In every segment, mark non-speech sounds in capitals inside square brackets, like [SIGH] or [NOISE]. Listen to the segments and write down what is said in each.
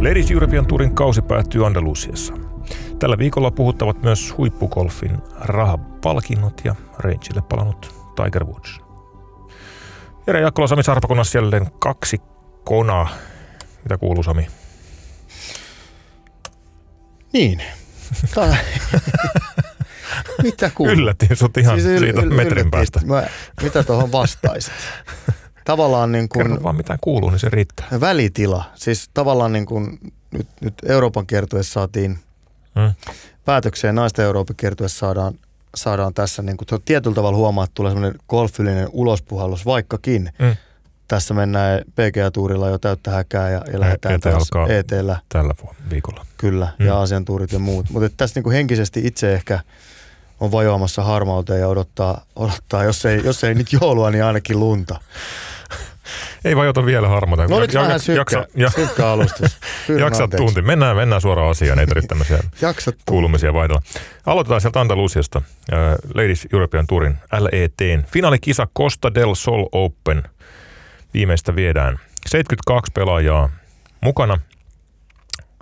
Ladies European Tourin kausi päättyy Andalusiassa. Tällä viikolla puhuttavat myös huippugolfin rahapalkinnot ja Rangelle palannut Tiger Woods. Jere Jakkola, Sami Sarpakunnassa jälleen kaksi konaa. Mitä kuuluu Sami? Niin. [LAUGHS] mitä kuuluu? Yllättiin sut ihan siis siitä yl- metrin päästä. Mä, mitä tuohon vastaisit? [LAUGHS] Tavallaan niin kuin... Kerro vaan mitä kuuluu, niin se riittää. Välitila. Siis tavallaan niin kuin nyt, nyt Euroopan kiertueessa saatiin hmm. päätökseen, naisten Euroopan kiertueessa saadaan, saadaan tässä niin kuin, tietyllä tavalla huomaa, että tulee semmoinen golfillinen ulospuhallus, vaikkakin hmm. tässä mennään PGA-tuurilla jo täyttä häkää ja, ja lähdetään ET taas ETllä. Tällä viikolla. Kyllä, hmm. ja asiantuurit ja muut. Mutta tässä niin kuin henkisesti itse ehkä on vajoamassa harmauteen ja odottaa, odottaa jos, ei, jos ei nyt joulua, niin ainakin lunta. Ei vajota vielä harmata. No ja, vähän synkkä, jaksa, ja, synkkä alustus. [LAUGHS] jaksa tunti. Mennään, mennään suoraan asiaan, ei tarvitse tämmöisiä [LAUGHS] kuulumisia vaihdella. Aloitetaan sieltä Andalusiasta. Uh, Ladies European Tourin LET. Finaalikisa Costa del Sol Open. Viimeistä viedään 72 pelaajaa mukana.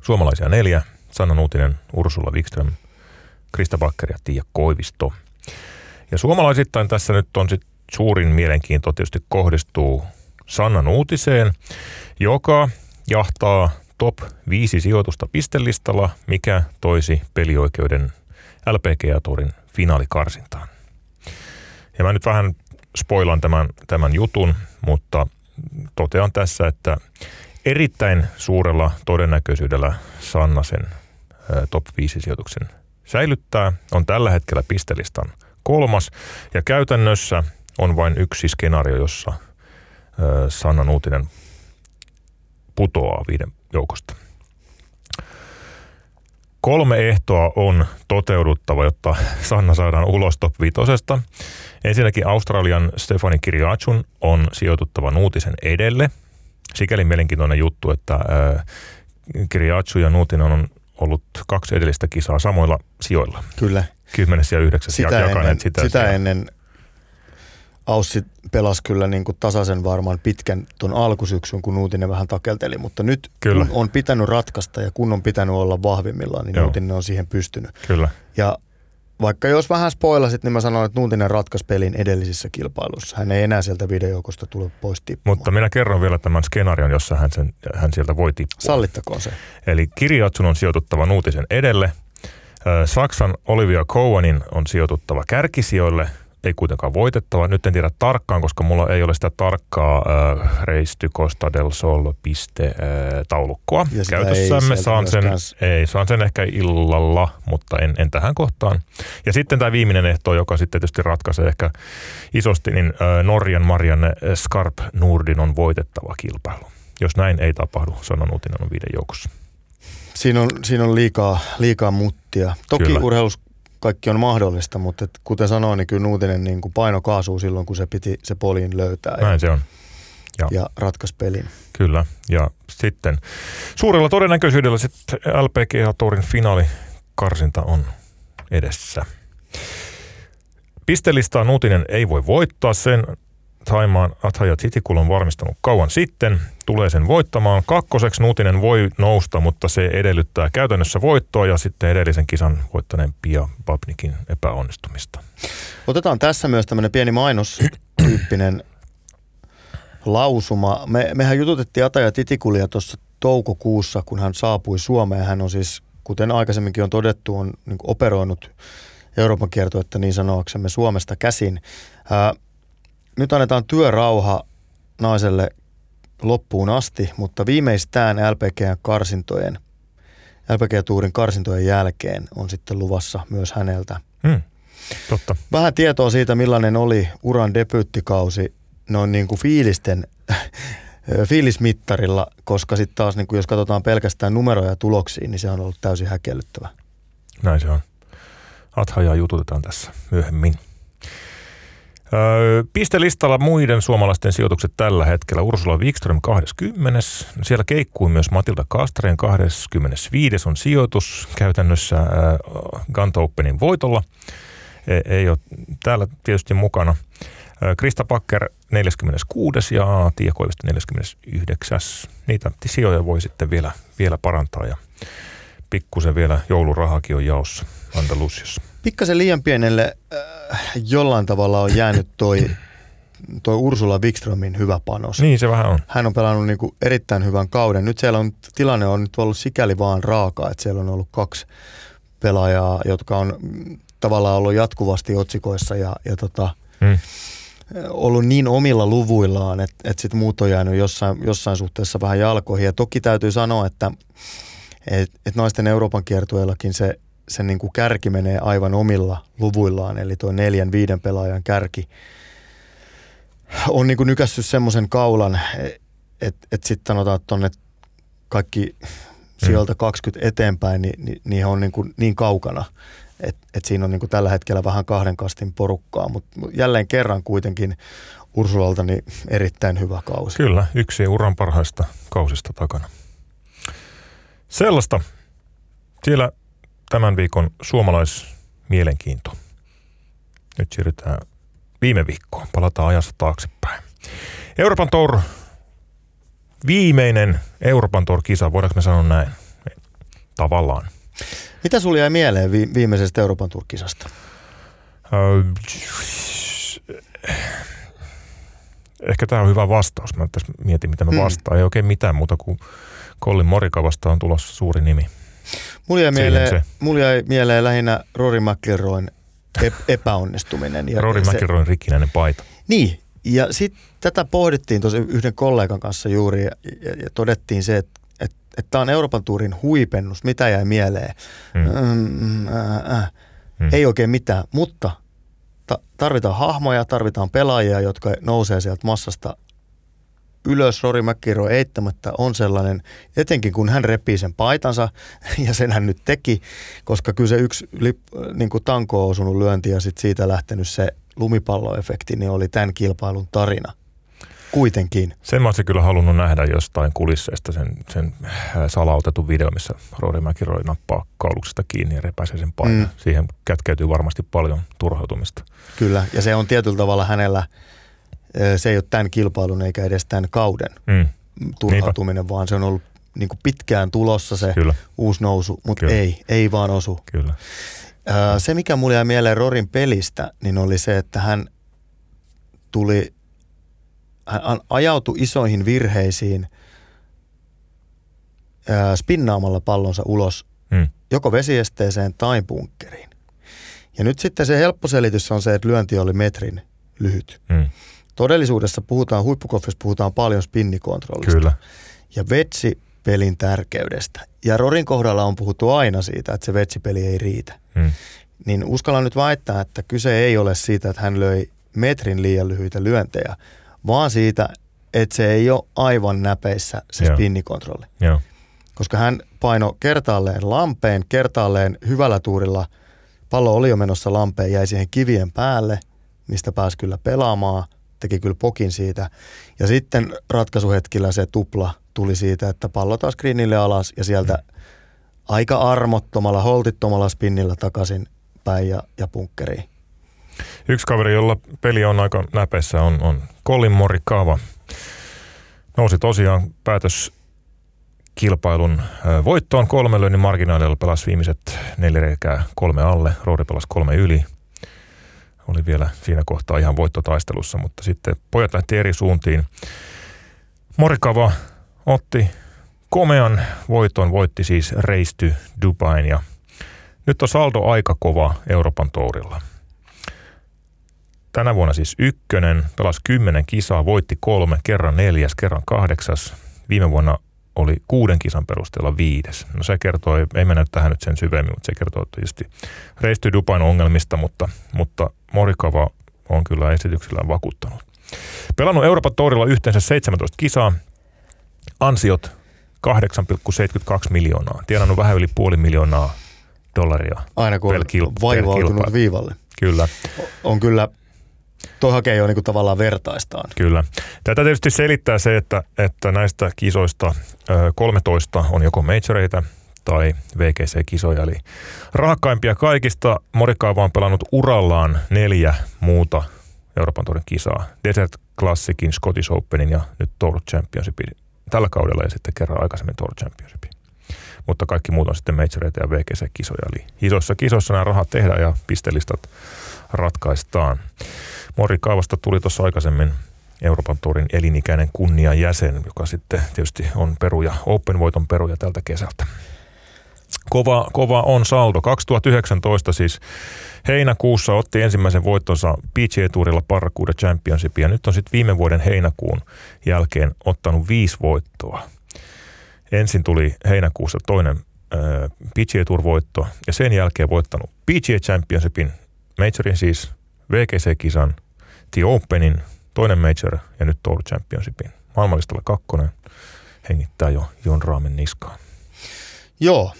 Suomalaisia neljä. Sanna Nuutinen, Ursula Wikström, Krista Bakker ja Tiia Koivisto. Ja suomalaisittain tässä nyt on sit suurin mielenkiinto tietysti kohdistuu Sannan uutiseen, joka jahtaa top 5 sijoitusta pistelistalla, mikä toisi pelioikeuden LPGA-tourin finaalikarsintaan. Ja mä nyt vähän spoilan tämän, tämän jutun, mutta totean tässä, että erittäin suurella todennäköisyydellä Sanna sen top 5 sijoituksen säilyttää. On tällä hetkellä pistelistan kolmas ja käytännössä on vain yksi skenaario, jossa Sanna Nuutinen putoaa viiden joukosta. Kolme ehtoa on toteuduttava, jotta Sanna saadaan ulos top viitosesta. Ensinnäkin Australian Stefani Kiriachun on sijoituttava Nuutisen edelle. Sikäli mielenkiintoinen juttu, että Kiriachu ja Nuutinen on ollut kaksi edellistä kisaa samoilla sijoilla. Kyllä. Kymmenes ja yhdeksäs sitä ennen, sitä, sitä ennen Aussi pelasi kyllä niin kuin tasaisen varmaan pitkän tuon alkusyksyn, kun Nuutinen vähän takelteli, mutta nyt kyllä. kun on pitänyt ratkaista ja kun on pitänyt olla vahvimmillaan, niin Joo. Nuutinen on siihen pystynyt. Kyllä. Ja vaikka jos vähän spoilasit, niin mä sanoin, että Nuutinen ratkaisi pelin edellisissä kilpailuissa. Hän ei enää sieltä videojoukosta tule pois tippumaan. Mutta minä kerron vielä tämän skenaarion, jossa hän, sen, hän sieltä voi tippua. Sallittakoon se. Eli Kirjatsun on sijoituttava Nuutisen edelle. Saksan Olivia Cowanin on sijoituttava kärkisijoille – ei kuitenkaan voitettava. Nyt en tiedä tarkkaan, koska mulla ei ole sitä tarkkaa äh, Reisty Costa del Sol piste äh, taulukkoa käytössämme. Saan sen, ei, saan sen ehkä illalla, mutta en, en tähän kohtaan. Ja sitten tämä viimeinen ehto, joka sitten tietysti ratkaisee ehkä isosti, niin äh, Norjan Marianne Skarp Nurdin on voitettava kilpailu. Jos näin ei tapahdu, sanon uutinen on viiden joukossa. Siinä on, siinä on liikaa, liikaa muttia. Toki Kyllä. urheilus kaikki on mahdollista, mutta et, kuten sanoin, niin kyllä Nuutinen niin kuin paino kaasuu silloin, kun se piti se poliin löytää. Näin ja, se on. Ja, ja ratkaisi pelin. Kyllä, ja sitten suurella todennäköisyydellä sitten LPGA Tourin finaalikarsinta on edessä. Pistelistaa Nuutinen ei voi voittaa, sen Taimaan Athaja Titikul on varmistanut kauan sitten. Tulee sen voittamaan. Kakkoseksi Nuutinen voi nousta, mutta se edellyttää käytännössä voittoa ja sitten edellisen kisan voittaneen Pia Babnikin epäonnistumista. Otetaan tässä myös tämmöinen pieni mainostyyppinen [CLEARS THROAT] lausuma. Me, mehän jututettiin Ataja Titikulia tuossa toukokuussa, kun hän saapui Suomeen. Hän on siis, kuten aikaisemminkin on todettu, on niin operoinut Euroopan kiertoetta niin sanoaksemme Suomesta käsin. Nyt annetaan työrauha naiselle loppuun asti, mutta viimeistään LPG-karsintojen, LPG-tuurin karsintojen jälkeen on sitten luvassa myös häneltä. Hmm, totta. Vähän tietoa siitä, millainen oli uran debyyttikausi noin niin kuin fiilisten, [LAUGHS] fiilismittarilla, koska sitten taas niin kuin jos katsotaan pelkästään numeroja ja tuloksia, niin se on ollut täysin häkellyttävä. Näin se on. Athajaa jututetaan tässä myöhemmin. Pistelistalla muiden suomalaisten sijoitukset tällä hetkellä. Ursula Wikström 20. Siellä keikkuu myös Matilda Kastreen 25. on sijoitus käytännössä Ganta Openin voitolla. E, ei ole täällä tietysti mukana. Krista Pakker 46. ja Tiia Koivisto 49. Niitä sijoja voi sitten vielä, vielä parantaa ja pikkusen vielä joulurahakin on jaossa Andalusiassa. Pikkasen liian pienelle äh, jollain tavalla on jäänyt toi, toi Ursula Wikströmin hyvä panos. Niin se vähän on. Hän on pelannut niin kuin erittäin hyvän kauden. Nyt siellä on, tilanne on nyt ollut sikäli vaan raaka, että siellä on ollut kaksi pelaajaa, jotka on tavallaan ollut jatkuvasti otsikoissa ja, ja tota, hmm. ollut niin omilla luvuillaan, että, että sit muut on jäänyt jossain, jossain suhteessa vähän jalkoihin. Ja toki täytyy sanoa, että et, et naisten Euroopan kiertueellakin se, se niin kuin kärki menee aivan omilla luvuillaan, eli tuo neljän, viiden pelaajan kärki on niin kuin nykässyt semmoisen kaulan, että et sitten sanotaan, että tuonne kaikki sieltä 20 eteenpäin, niin, niin, niin on niin, kuin niin kaukana, että et siinä on niin kuin tällä hetkellä vähän kahden kastin porukkaa, mutta jälleen kerran kuitenkin Ursulalta niin erittäin hyvä kausi. Kyllä, yksi uran parhaista kausista takana. Sellaista. Siellä tämän viikon suomalaismielenkiinto. Nyt siirrytään viime viikkoon. Palataan ajassa taaksepäin. Euroopan Tour, viimeinen Euroopan Tour-kisa, voidaanko me sanoa näin? Tavallaan. Mitä sulla jäi mieleen vi- viimeisestä Euroopan Tour-kisasta? Öö, ehkä tämä on hyvä vastaus. Mä tässä mietin, mitä mä hmm. vastaan. Ei oikein mitään muuta kuin Kollin Morikavasta on tulossa suuri nimi. Mulla jäi, mieleen, mulla jäi mieleen lähinnä Rory McIlroyn [LAUGHS] epäonnistuminen. Ja Rory McIlroyn rikkinäinen paita. Niin, ja sitten tätä pohdittiin tosi yhden kollegan kanssa juuri ja, ja, ja todettiin se, että et, et tämä on Euroopan tuurin huipennus. Mitä jäi mieleen? Hmm. Mm, äh, äh. Hmm. Ei oikein mitään, mutta ta- tarvitaan hahmoja, tarvitaan pelaajia, jotka nousee sieltä massasta ylös. Rory McIlroy eittämättä on sellainen, etenkin kun hän repii sen paitansa, [LAUGHS] ja sen hän nyt teki, koska kyllä se yksi lip, niin kuin tanko on osunut lyönti ja sitten siitä lähtenyt se lumipalloefekti, niin oli tämän kilpailun tarina. Kuitenkin. Sen mä olisin kyllä halunnut nähdä jostain kulisseista sen, sen äh, salautetun video, missä Rory McIlroy nappaa kauluksesta kiinni ja repäisee sen painan. Mm. Siihen kätkeytyy varmasti paljon turhautumista. Kyllä, ja se on tietyllä tavalla hänellä – se ei ole tämän kilpailun eikä edes tämän kauden mm. turhautuminen, Niinpä. vaan se on ollut niin kuin pitkään tulossa se Kyllä. uusi nousu, mutta Kyllä. ei, ei vaan osu. Kyllä. Se, mikä mulle jäi mieleen Rorin pelistä, niin oli se, että hän tuli, hän ajautui isoihin virheisiin spinnaamalla pallonsa ulos mm. joko vesiesteeseen tai bunkkeriin. Ja nyt sitten se helppo selitys on se, että lyönti oli metrin lyhyt. Mm. Todellisuudessa puhutaan, huippukoffissa puhutaan paljon spinnikontrollista. Kyllä. Ja vetsi pelin tärkeydestä. Ja Rorin kohdalla on puhuttu aina siitä, että se vetsipeli ei riitä. Hmm. Niin uskallan nyt väittää, että kyse ei ole siitä, että hän löi metrin liian lyhyitä lyöntejä, vaan siitä, että se ei ole aivan näpeissä se Joo. spinnikontrolli. Joo. Koska hän paino kertaalleen lampeen, kertaalleen hyvällä tuurilla. Pallo oli jo menossa lampeen, jäi siihen kivien päälle, mistä pääsi kyllä pelaamaan – teki kyllä pokin siitä. Ja sitten ratkaisuhetkillä se tupla tuli siitä, että pallo taas greenille alas ja sieltä mm. aika armottomalla, holtittomalla spinnillä takaisin päin ja, ja punkkeriin. Yksi kaveri, jolla peli on aika näpeissä, on, on Colin Morikawa. Nousi tosiaan päätös kilpailun voittoon kolme lönnin marginaalilla, pelasi viimeiset neljä reikää kolme alle, Roori pelasi kolme yli – oli vielä siinä kohtaa ihan voittotaistelussa, mutta sitten pojat lähti eri suuntiin. Morikava otti komean voiton, voitti siis reisty Dubain ja nyt on saldo aika kova Euroopan tourilla. Tänä vuonna siis ykkönen, pelasi kymmenen kisaa, voitti kolme, kerran neljäs, kerran kahdeksas. Viime vuonna oli kuuden kisan perusteella viides. No se kertoo, ei mennä tähän nyt sen syvemmin, mutta se kertoo tietysti reisty Dubain ongelmista, mutta, mutta Morikava on kyllä esityksellä vakuuttanut. Pelannut Euroopan tourilla yhteensä 17 kisaa, ansiot 8,72 miljoonaa, tienannut vähän yli puoli miljoonaa dollaria. Aina kun on vaivautunut viivalle. Kyllä. On kyllä Tuo hakee jo niin tavallaan vertaistaan. Kyllä. Tätä tietysti selittää se, että, että näistä kisoista 13 on joko majoreita tai VGC-kisoja, eli rahakkaimpia kaikista. Morikaava on pelannut urallaan neljä muuta Euroopan tourin kisaa. Desert Classicin, Scottish Openin ja nyt Tour Championshipin tällä kaudella ja sitten kerran aikaisemmin Tour Championshipin. Mutta kaikki muut on sitten majoreita ja VGC-kisoja. Eli isoissa kisoissa nämä rahat tehdään ja pistelistat ratkaistaan. Mori Kaavasta tuli tuossa aikaisemmin Euroopan Tourin elinikäinen kunniajäsen, joka sitten tietysti on peruja, Open-voiton peruja tältä kesältä. Kova, kova on saldo. 2019 siis heinäkuussa otti ensimmäisen voittonsa PGA Tourilla Barracuda Championship ja nyt on sitten viime vuoden heinäkuun jälkeen ottanut viisi voittoa. Ensin tuli heinäkuussa toinen PGA Tour-voitto ja sen jälkeen voittanut PGA Championshipin, majorin siis VGC-kisan, The Openin, toinen major ja nyt Tour Championshipin. Maailmanlistalla kakkonen hengittää jo Jon Raamen niskaan. Joo.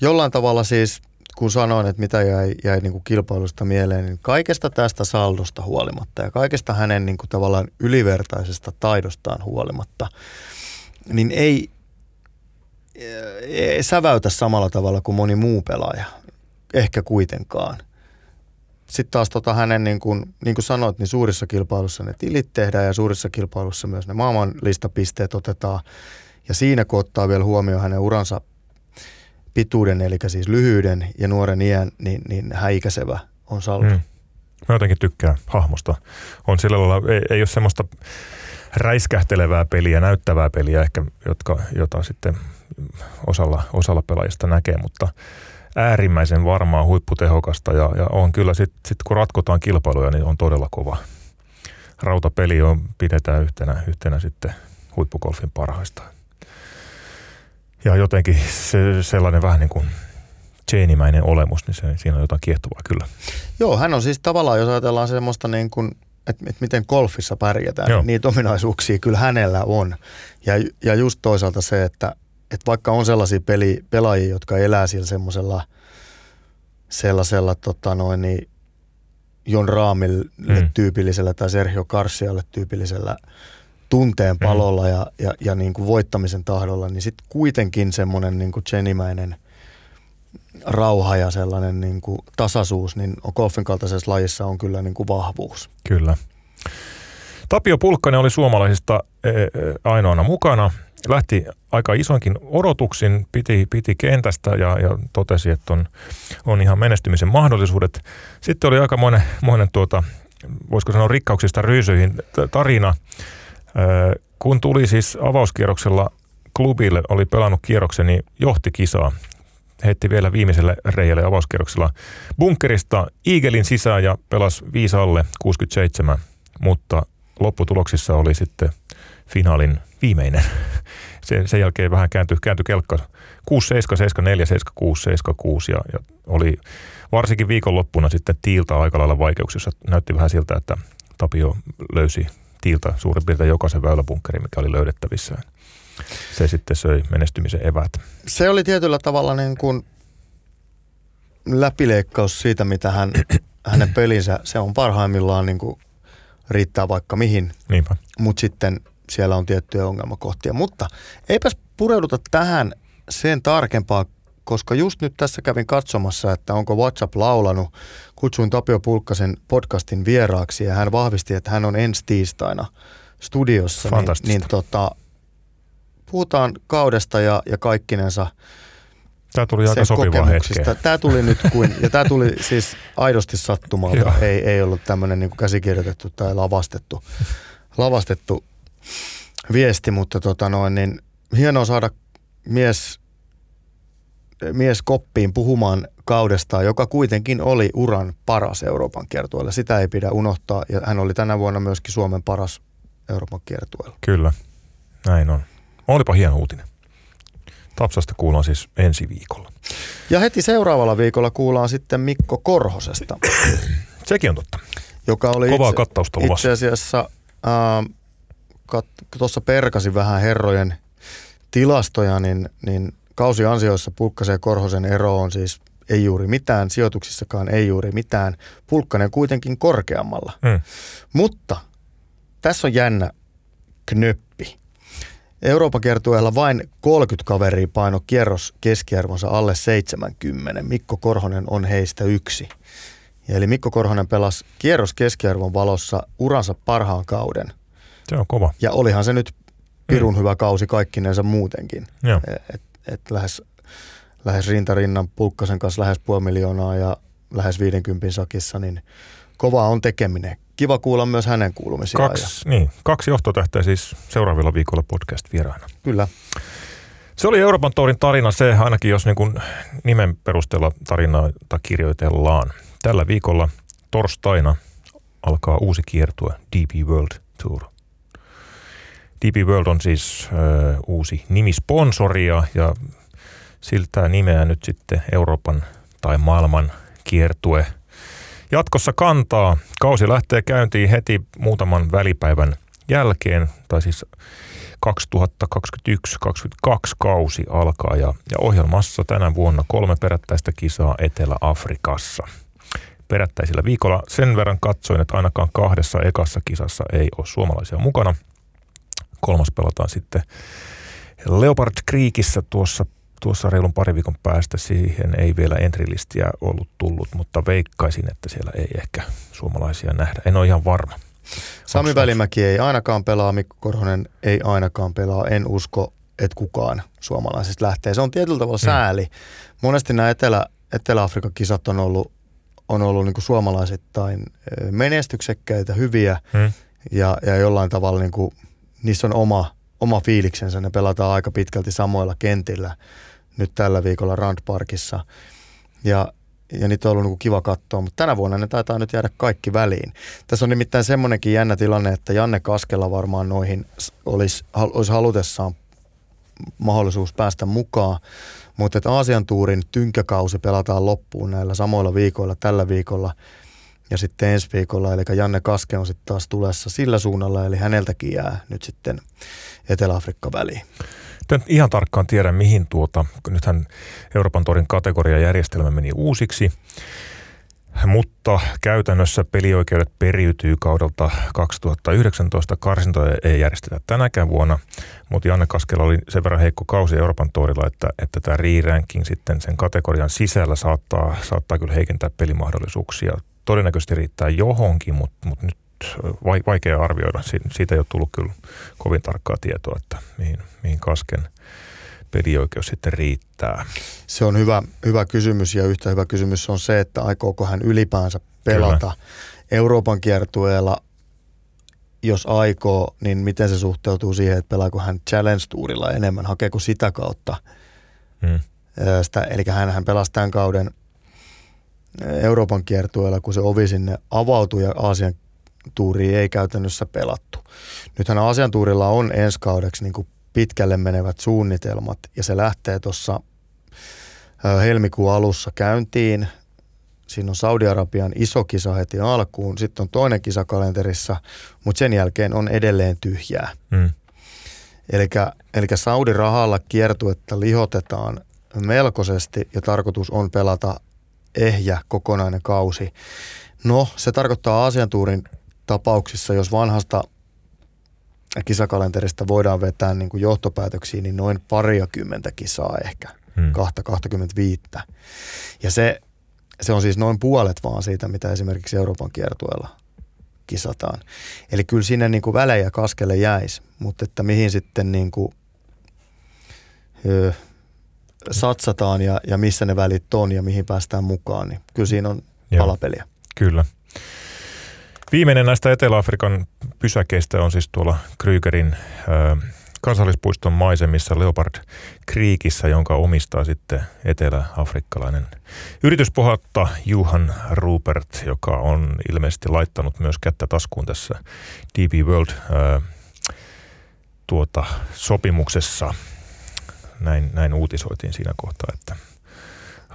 Jollain tavalla siis, kun sanoin, että mitä jäi, jäi niin kuin kilpailusta mieleen, niin kaikesta tästä saldosta huolimatta ja kaikesta hänen niin kuin tavallaan ylivertaisesta taidostaan huolimatta, niin ei, ei säväytä samalla tavalla kuin moni muu pelaaja. Ehkä kuitenkaan sitten taas tota hänen, niin kuin, niin kuin sanoit, niin suurissa kilpailussa ne tilit tehdään ja suurissa kilpailussa myös ne maailmanlistapisteet otetaan. Ja siinä kun ottaa vielä huomioon hänen uransa pituuden, eli siis lyhyyden ja nuoren iän, niin, niin häikäisevä on saldo. Mm. Mä jotenkin tykkään hahmosta. On sillä lailla, ei, ei ole semmoista räiskähtelevää peliä, näyttävää peliä ehkä, jotka, jota sitten osalla, osalla pelaajista näkee, mutta äärimmäisen varmaa, huipputehokasta ja, ja on kyllä sitten sit kun ratkotaan kilpailuja, niin on todella kova. Rautapeli on, pidetään yhtenä, yhtenä sitten huippugolfin parhaista. Ja jotenkin se, sellainen vähän niin kuin Chainimäinen olemus, niin se, siinä on jotain kiehtovaa kyllä. Joo, hän on siis tavallaan, jos ajatellaan semmoista niin kuin, että, että miten golfissa pärjätään, Joo. niitä ominaisuuksia kyllä hänellä on. Ja, ja just toisaalta se, että, että vaikka on sellaisia peli, pelaajia, jotka elää siellä semmoisella sellaisella tota noin, niin Jon Raamille mm. tyypillisellä tai Sergio Garcialle tyypillisellä tunteen mm. palolla mm. ja, ja, ja niin kuin voittamisen tahdolla, niin sitten kuitenkin semmoinen niin kuin Jenimäinen rauha ja sellainen niin kuin tasaisuus, niin golfin kaltaisessa lajissa on kyllä niin kuin vahvuus. Kyllä. Tapio Pulkkanen oli suomalaisista e, e, ainoana mukana lähti aika isoinkin odotuksin, piti, piti kentästä ja, ja totesi, että on, on ihan menestymisen mahdollisuudet. Sitten oli aika monen, monen tuota, voisiko sanoa rikkauksista ryysyihin tarina. Kun tuli siis avauskierroksella klubille, oli pelannut kierroksen, niin johti kisaa. Heitti vielä viimeiselle reijälle avauskierroksella bunkerista Iigelin sisään ja pelasi viisi alle 67, mutta lopputuloksissa oli sitten finaalin viimeinen. [LAUGHS] Sen, sen jälkeen vähän kääntyi, kääntyi kelkka 6-7, 7-4, 7-6, 7-6 ja, ja oli varsinkin viikonloppuna sitten Tiiltä aika lailla vaikeuksissa. Näytti vähän siltä, että Tapio löysi Tiiltä suurin piirtein jokaisen väyläbunkkerin, mikä oli löydettävissä. Se sitten söi menestymisen evät. Se oli tietyllä tavalla niin kuin läpileikkaus siitä, mitä hän, [CLEARS THROAT] hänen pelinsä, se on parhaimmillaan niin kuin riittää vaikka mihin. Niinpä. Mutta sitten siellä on tiettyjä ongelmakohtia. Mutta eipäs pureuduta tähän sen tarkempaa, koska just nyt tässä kävin katsomassa, että onko WhatsApp laulanut. Kutsuin Tapio Pulkkasen podcastin vieraaksi ja hän vahvisti, että hän on ensi tiistaina studiossa. Niin, niin tota, puhutaan kaudesta ja, ja kaikkinensa Tämä tuli aika sopivaa hetkeä. Tämä tuli nyt kuin, ja tämä tuli [LAUGHS] siis aidosti sattumalta. ei, ei ollut tämmöinen niin käsikirjoitettu tai lavastettu, lavastettu viesti, mutta tota noin, niin hienoa saada mies, mies koppiin puhumaan kaudesta, joka kuitenkin oli uran paras Euroopan kiertueella. Sitä ei pidä unohtaa ja hän oli tänä vuonna myöskin Suomen paras Euroopan kiertueella. Kyllä, näin on. Olipa hieno uutinen. Tapsasta kuullaan siis ensi viikolla. Ja heti seuraavalla viikolla kuullaan sitten Mikko Korhosesta. Sekin on totta. Joka oli Kovaa itse, kattausta itse asiassa äh, tuossa perkasin vähän herrojen tilastoja, niin, niin kausiansioissa Pulkkasen ja Korhosen ero on siis ei juuri mitään, sijoituksissakaan ei juuri mitään. Pulkkanen kuitenkin korkeammalla. Mm. Mutta tässä on jännä knöppi. Euroopan kiertueella vain 30 kaveria paino kierros keskiarvonsa alle 70. Mikko Korhonen on heistä yksi. Eli Mikko Korhonen pelasi kierros keskiarvon valossa uransa parhaan kauden. Se on kova. Ja olihan se nyt pirun mm. hyvä kausi kaikkinensa muutenkin. Et, et, et lähes, lähes rintarinnan Pulkkasen kanssa lähes puoli miljoonaa ja lähes 50 sakissa, niin kova on tekeminen. Kiva kuulla myös hänen kuulumisiaan. Kaksi, niin, kaksi johtotähteä siis seuraavilla viikolla podcast-vieraana. Kyllä. Se oli Euroopan tourin tarina se, ainakin jos niin kuin nimen perusteella tarinaa kirjoitellaan. Tällä viikolla torstaina alkaa uusi kiertue DP World Tour. DP World on siis ö, uusi nimisponsoria ja siltä nimeä nyt sitten Euroopan tai maailman kiertue jatkossa kantaa. Kausi lähtee käyntiin heti muutaman välipäivän jälkeen, tai siis 2021-2022 kausi alkaa ja, ja ohjelmassa tänä vuonna kolme perättäistä kisaa Etelä-Afrikassa. Perättäisillä viikolla sen verran katsoin, että ainakaan kahdessa ekassa kisassa ei ole suomalaisia mukana. Kolmas pelataan sitten Leopard Creekissä tuossa tuossa reilun pari viikon päästä siihen ei vielä entrilistiä ollut tullut, mutta veikkaisin, että siellä ei ehkä suomalaisia nähdä. En ole ihan varma. Sami Välimäki ei ainakaan pelaa, Mikko Korhonen ei ainakaan pelaa. En usko, että kukaan suomalaisista lähtee. Se on tietyllä tavalla mm. sääli. Monesti nämä Etelä, Etelä-Afrikan kisat on ollut, on ollut niin suomalaisittain menestyksekkäitä, hyviä mm. ja, ja jollain tavalla niin kuin, niissä on oma, oma fiiliksensä. Ne pelataan aika pitkälti samoilla kentillä nyt tällä viikolla Randparkissa. Ja, ja niitä on ollut niin kiva katsoa, mutta tänä vuonna ne taitaa nyt jäädä kaikki väliin. Tässä on nimittäin semmoinenkin jännä tilanne, että Janne Kaskella varmaan noihin olisi, olisi halutessaan mahdollisuus päästä mukaan, mutta että Aasian tuurin tynkäkausi pelataan loppuun näillä samoilla viikoilla tällä viikolla ja sitten ensi viikolla, eli Janne Kaske on sitten taas tulessa sillä suunnalla, eli häneltäkin jää nyt sitten Etelä-Afrikka väliin en ihan tarkkaan tiedä, mihin tuota, nythän Euroopan torin kategoriajärjestelmä meni uusiksi, mutta käytännössä pelioikeudet periytyy kaudelta 2019. Karsintoja ei järjestetä tänäkään vuonna, mutta Janne Kaskela oli sen verran heikko kausi Euroopan torilla, että, että tämä re-ranking sitten sen kategorian sisällä saattaa, saattaa kyllä heikentää pelimahdollisuuksia. Todennäköisesti riittää johonkin, mutta, mutta nyt vaikea arvioida. Siitä ei ole tullut kyllä kovin tarkkaa tietoa, että mihin, mihin kasken pelioikeus sitten riittää. Se on hyvä, hyvä kysymys ja yhtä hyvä kysymys on se, että aikooko hän ylipäänsä pelata Kyllä. Euroopan kiertueella jos aikoo, niin miten se suhteutuu siihen, että pelaako hän Challenge Tourilla enemmän, hakeeko sitä kautta hmm. sitä, eli hän, hän pelasi tämän kauden Euroopan kiertueella, kun se ovi sinne avautui ja Aasian tuuri ei käytännössä pelattu. Nythän asiantuurilla on ensi kaudeksi niin pitkälle menevät suunnitelmat ja se lähtee tuossa helmikuun alussa käyntiin. Siinä on Saudi-Arabian iso kisa heti alkuun, sitten on toinen kisa kalenterissa, mutta sen jälkeen on edelleen tyhjää. Mm. Eli Saudi-rahalla kiertuetta lihotetaan melkoisesti ja tarkoitus on pelata ehjä kokonainen kausi. No, se tarkoittaa asiantuurin tapauksissa, jos vanhasta kisakalenterista voidaan vetää niin kuin johtopäätöksiä, niin noin pariakymmentä kisaa ehkä, hmm. kahta, 25. Ja se, se on siis noin puolet vaan siitä, mitä esimerkiksi Euroopan kiertueella kisataan. Eli kyllä sinne niin kuin välejä kaskelle jäisi, mutta että mihin sitten niin kuin, ö, satsataan ja, ja missä ne välit on ja mihin päästään mukaan, niin kyllä siinä on Joo. palapeliä. Kyllä. Viimeinen näistä Etelä-Afrikan pysäkeistä on siis tuolla Krygerin kansallispuiston maisemissa Leopard Creekissä, jonka omistaa sitten etelä-afrikkalainen yrityspohatta Juhan Rupert, joka on ilmeisesti laittanut myös kättä taskuun tässä DB World ää, tuota, sopimuksessa. Näin, näin uutisoitiin siinä kohtaa, että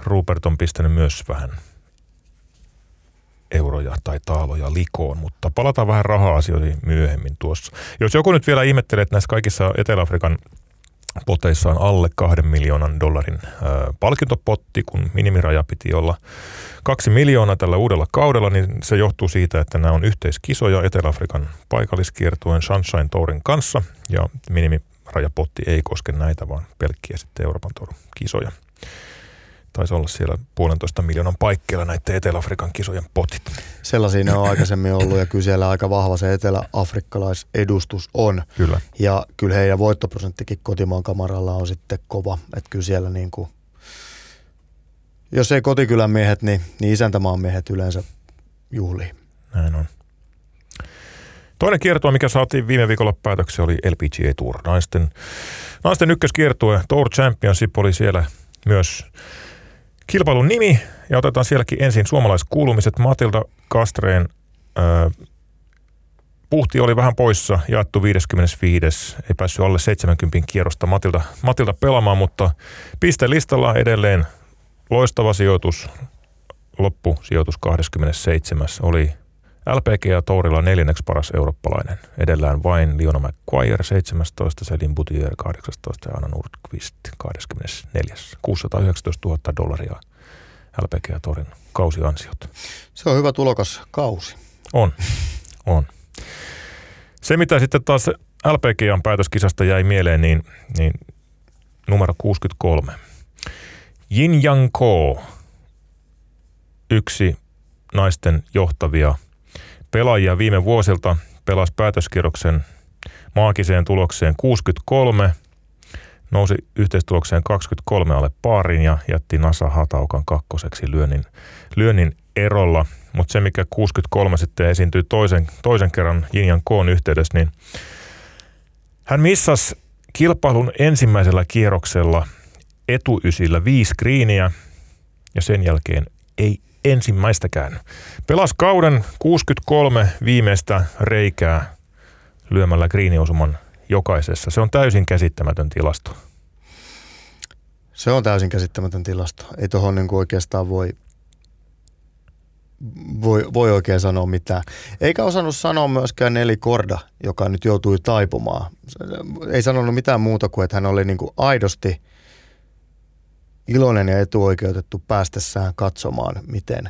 Rupert on pistänyt myös vähän – euroja tai taaloja likoon, mutta palataan vähän raha-asioihin myöhemmin tuossa. Jos joku nyt vielä ihmettelee, että näissä kaikissa Etelä-Afrikan poteissa on alle kahden miljoonan dollarin ää, palkintopotti, kun minimiraja piti olla kaksi miljoonaa tällä uudella kaudella, niin se johtuu siitä, että nämä on yhteiskisoja Etelä-Afrikan paikalliskiertueen Sunshine Tourin kanssa, ja minimirajapotti ei koske näitä, vaan pelkkiä sitten Euroopan kisoja. taisi olla siellä puolentoista miljoonan paikkeilla näiden Etelä-Afrikan kisojen potit. Sellaisia ne on [CLEARS THROAT] aikaisemmin ollut ja kyllä siellä aika vahva se etelä-afrikkalaisedustus on. Kyllä. Ja kyllä heidän voittoprosenttikin kotimaan kamaralla on sitten kova. Että kyllä siellä niin kuin, jos ei kotikylän miehet, niin, niin isäntämaan miehet yleensä juhlii. Näin on. Toinen kiertue, mikä saatiin viime viikolla päätöksiä, oli LPGA Tour. Naisten, naisten ykköskiertue Tour Championship oli siellä myös kilpailun nimi. Ja otetaan sielläkin ensin suomalaiskuulumiset. Matilda Kastreen ää, Puhti oli vähän poissa, jaettu 55. Ei päässyt alle 70 kierrosta Matilda, Matilda pelaamaan, mutta pistelistalla edelleen loistava sijoitus. Loppusijoitus 27. oli LPG ja Tourilla neljänneksi paras eurooppalainen. Edellään vain Leona McQuire 17, Selin Butier 18 ja Anna Nordqvist 24. 619 000 dollaria LPG ja Tourin kausiansiot. Se on hyvä tulokas kausi. On, on. Se mitä sitten taas LPGan päätöskisasta jäi mieleen, niin, niin numero 63. Jin Yang Ko, yksi naisten johtavia pelaajia viime vuosilta pelasi päätöskierroksen maagiseen tulokseen 63, nousi yhteistulokseen 23 alle paarin ja jätti Nasa Hataukan kakkoseksi lyönnin, lyönnin erolla. Mutta se, mikä 63 sitten esiintyi toisen, toisen kerran Jinjan Koon yhteydessä, niin hän missasi kilpailun ensimmäisellä kierroksella etuysillä viisi kriiniä ja sen jälkeen ei ensimmäistäkään. Pelas kauden 63 viimeistä reikää lyömällä griiniosuman jokaisessa. Se on täysin käsittämätön tilasto. Se on täysin käsittämätön tilasto. Ei tuohon niin oikeastaan voi, voi, voi oikein sanoa mitään. Eikä osannut sanoa myöskään Neli Korda, joka nyt joutui taipumaan. Ei sanonut mitään muuta kuin, että hän oli niin kuin aidosti – iloinen ja etuoikeutettu päästessään katsomaan, miten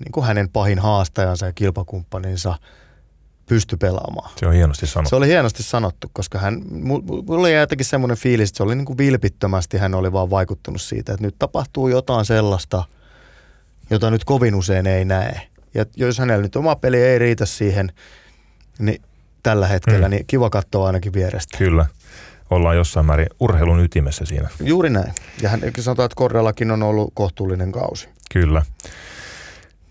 niin kuin hänen pahin haastajansa ja kilpakumppaninsa pysty pelaamaan. Se on hienosti sanottu. Se oli hienosti sanottu, koska hän, mulla oli jotenkin semmoinen fiilis, että se oli niin kuin vilpittömästi, hän oli vaan vaikuttunut siitä, että nyt tapahtuu jotain sellaista, jota nyt kovin usein ei näe. Ja jos hänellä nyt oma peli ei riitä siihen, niin tällä hetkellä, mm. niin kiva katsoa ainakin vierestä. Kyllä ollaan jossain määrin urheilun ytimessä siinä. Juuri näin. Ja hän sanotaan, että Kordellakin on ollut kohtuullinen kausi. Kyllä.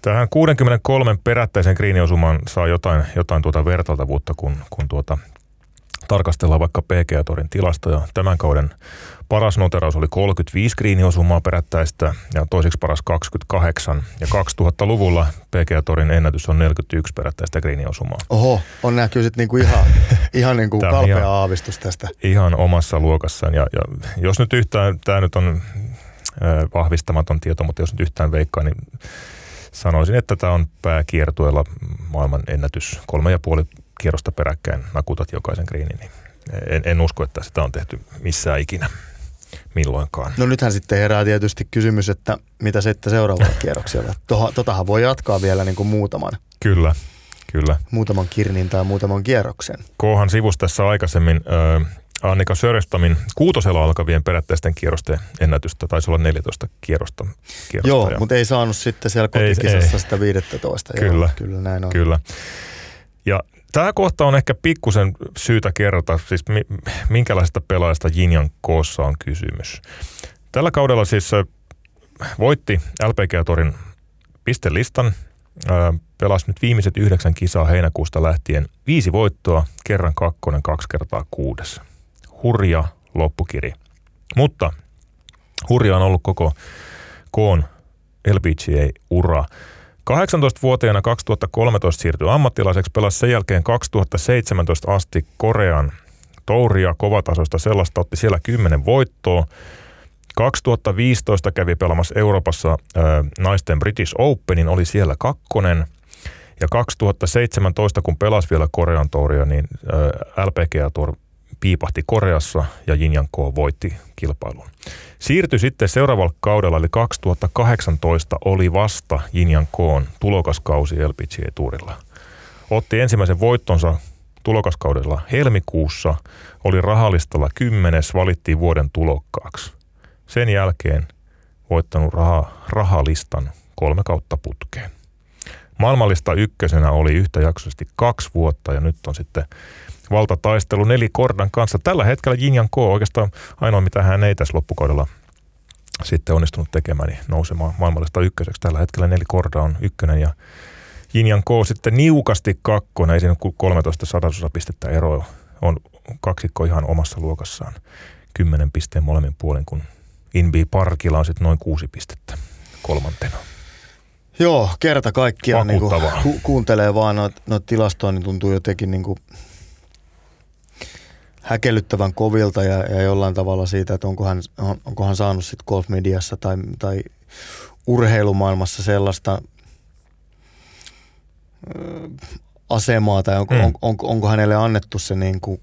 Tähän 63 perättäisen kriiniosumaan saa jotain, jotain tuota vertailtavuutta, kun, kun tuota, tarkastellaan vaikka PGA-torin tilastoja. Tämän kauden paras noteraus oli 35 kriiniosumaa perättäistä ja toiseksi paras 28. Ja 2000-luvulla PGA-torin ennätys on 41 perättäistä kriiniosumaa. Oho, on näkyy sitten niinku ihan, [LAUGHS] ihan niinku kalpea ihan, aavistus tästä. Ihan omassa luokassaan. Ja, ja jos nyt yhtään, tämä nyt on äh, vahvistamaton tieto, mutta jos nyt yhtään veikkaa, niin sanoisin, että tämä on pääkiertueella maailman ennätys. Kolme ja puoli kierrosta peräkkäin nakutat jokaisen kriinin, niin en, en usko, että sitä on tehty missään ikinä milloinkaan. No nythän sitten herää tietysti kysymys, että mitä sitten seuraavalla [LAUGHS] kierroksella. totahan voi jatkaa vielä niin kuin muutaman. Kyllä, kyllä. Muutaman kirnin tai muutaman kierroksen. Kohan sivus tässä aikaisemmin äh, Annika Sörestamin kuutosella alkavien perättäisten kierrosten ennätystä. Taisi olla 14 kierrosta. kierrosta Joo, ja... mutta ei saanut sitten siellä kotikisassa ei, sitä 15. Kyllä, Joo, kyllä näin on. Kyllä. Ja Tämä kohta on ehkä pikkusen syytä kerrota, siis minkälaisesta pelaajasta Jinjan koossa on kysymys. Tällä kaudella siis voitti LPG-torin pistelistan, pelasi nyt viimeiset yhdeksän kisaa heinäkuusta lähtien. Viisi voittoa, kerran kakkonen, kaksi kertaa kuudes. Hurja loppukiri. Mutta hurja on ollut koko koon LPGA-ura. 18-vuotiaana 2013 siirtyi ammattilaiseksi, pelasi sen jälkeen 2017 asti Korean touria kovatasoista sellaista, otti siellä 10 voittoa. 2015 kävi pelaamassa Euroopassa äh, naisten British Openin, oli siellä kakkonen. Ja 2017, kun pelasi vielä Korean touria, niin äh, LPGA Tour piipahti Koreassa ja Jinjan K voitti kilpailun. Siirtyi sitten seuraavalla kaudella, eli 2018 oli vasta Jinjan Koon tulokaskausi LPGA Tourilla. Otti ensimmäisen voittonsa tulokaskaudella helmikuussa, oli rahallistalla kymmenes, valittiin vuoden tulokkaaksi. Sen jälkeen voittanut raha, rahalistan kolme kautta putkeen. Maailmallista ykkösenä oli yhtäjaksoisesti kaksi vuotta ja nyt on sitten valtataistelu neli Kordan kanssa. Tällä hetkellä Jinjan K oikeastaan ainoa, mitä hän ei tässä loppukaudella sitten onnistunut tekemään, niin nousemaan maailmallista ykköseksi. Tällä hetkellä neli Korda on ykkönen ja Jinjan K sitten niukasti kakkonen, ei siinä kuin 13 sadasosa pistettä eroa. On kaksikko ihan omassa luokassaan. Kymmenen pisteen molemmin puolin, kun Inbi Parkilla on sitten noin kuusi pistettä kolmantena. Joo, kerta kaikkiaan niin ku, kuuntelee vaan noita noit tilastoja, niin tuntuu jotenkin niin kuin häkellyttävän kovilta ja, ja jollain tavalla siitä, että onko hän, on, onko hän saanut sitten golfmediassa tai, tai urheilumaailmassa sellaista ö, asemaa tai onko, mm. on, on, onko hänelle annettu se niin kuin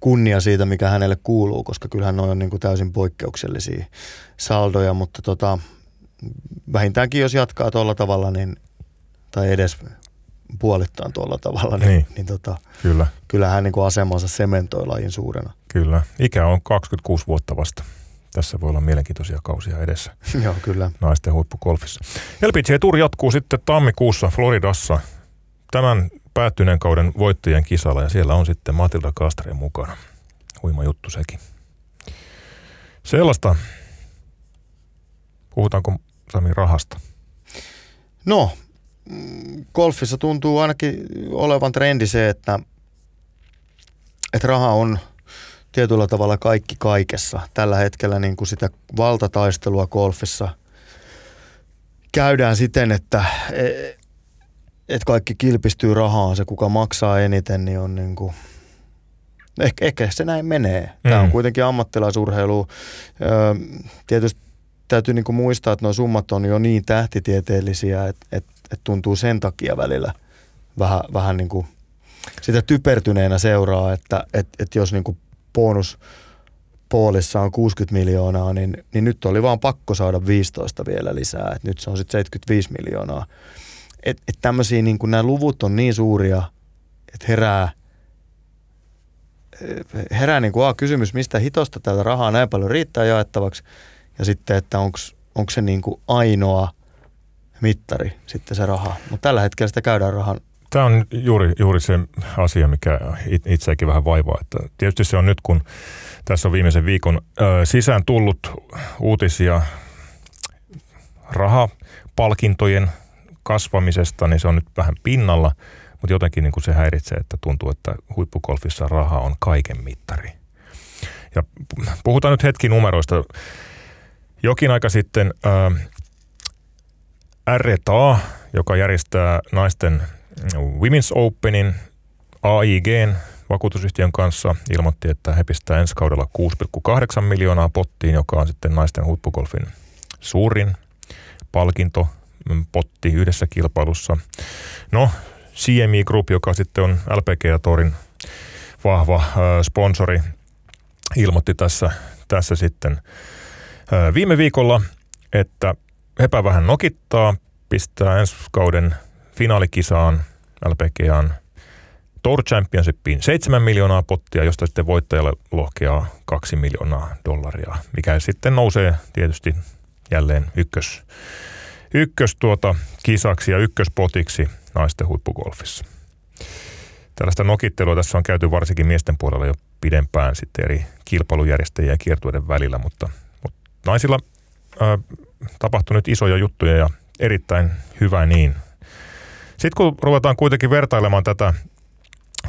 kunnia siitä, mikä hänelle kuuluu, koska kyllähän noin on niin kuin täysin poikkeuksellisia saldoja, mutta tota, vähintäänkin jos jatkaa tuolla tavalla, niin, tai edes puolittain tuolla tavalla, niin, niin. niin tota, Kyllä. kyllä hän niin kuin asemansa sementoi lajin suurena. Kyllä. Ikä on 26 vuotta vasta. Tässä voi olla mielenkiintoisia kausia edessä. [LAUGHS] Joo, kyllä. Naisten huippukolfissa. LPG Tour jatkuu sitten tammikuussa Floridassa tämän päättyneen kauden voittajien kisalla ja siellä on sitten Matilda Kastre mukana. Huima juttu sekin. Sellaista. Puhutaanko Sami rahasta? No, golfissa tuntuu ainakin olevan trendi se, että, että raha on tietyllä tavalla kaikki kaikessa. Tällä hetkellä niin kuin sitä valtataistelua golfissa käydään siten, että, että kaikki kilpistyy rahaan. Se, kuka maksaa eniten, niin on niin kuin, ehkä, ehkä se näin menee. Tämä on mm. kuitenkin ammattilaisurheilu. Tietysti täytyy niin kuin muistaa, että nuo summat on jo niin tähtitieteellisiä, että, että että tuntuu sen takia välillä vähän, vähän niin kuin sitä typertyneenä seuraa, että että että jos niin kuin bonus poolissa on 60 miljoonaa, niin, niin nyt oli vaan pakko saada 15 vielä lisää, että nyt se on sitten 75 miljoonaa. Että et tämmöisiä, niin nämä luvut on niin suuria, että herää, herää niin kuin, a, kysymys, mistä hitosta täältä rahaa näin paljon riittää jaettavaksi, ja sitten, että onko se niin kuin ainoa mittari sitten se raha. Mutta tällä hetkellä sitä käydään rahan Tämä on juuri, juuri se asia, mikä itseäkin vähän vaivaa. Että tietysti se on nyt, kun tässä on viimeisen viikon ö, sisään tullut uutisia rahapalkintojen kasvamisesta, niin se on nyt vähän pinnalla, mutta jotenkin niin kuin se häiritsee, että tuntuu, että huippukolfissa raha on kaiken mittari. Ja puhutaan nyt hetki numeroista. Jokin aika sitten RTA, joka järjestää naisten Women's Openin AIGn vakuutusyhtiön kanssa, ilmoitti, että he pistää ensi kaudella 6,8 miljoonaa pottiin, joka on sitten naisten huippugolfin suurin palkinto mm, potti yhdessä kilpailussa. No, CME Group, joka sitten on LPG Torin vahva sponsori, ilmoitti tässä, tässä sitten viime viikolla, että Hepä vähän nokittaa, pistää ensi kauden finaalikisaan LPGAan Tour Championshipiin 7 miljoonaa pottia, josta sitten voittajalle lohkeaa 2 miljoonaa dollaria, mikä sitten nousee tietysti jälleen ykkös, ykkös tuota kisaksi ja ykköspotiksi naisten huippugolfissa. Tällaista nokittelua tässä on käyty varsinkin miesten puolella jo pidempään sitten eri kilpailujärjestäjien ja kiertueiden välillä, mutta, mutta naisilla ää, tapahtui nyt isoja juttuja ja erittäin hyvä niin. Sitten kun ruvetaan kuitenkin vertailemaan tätä,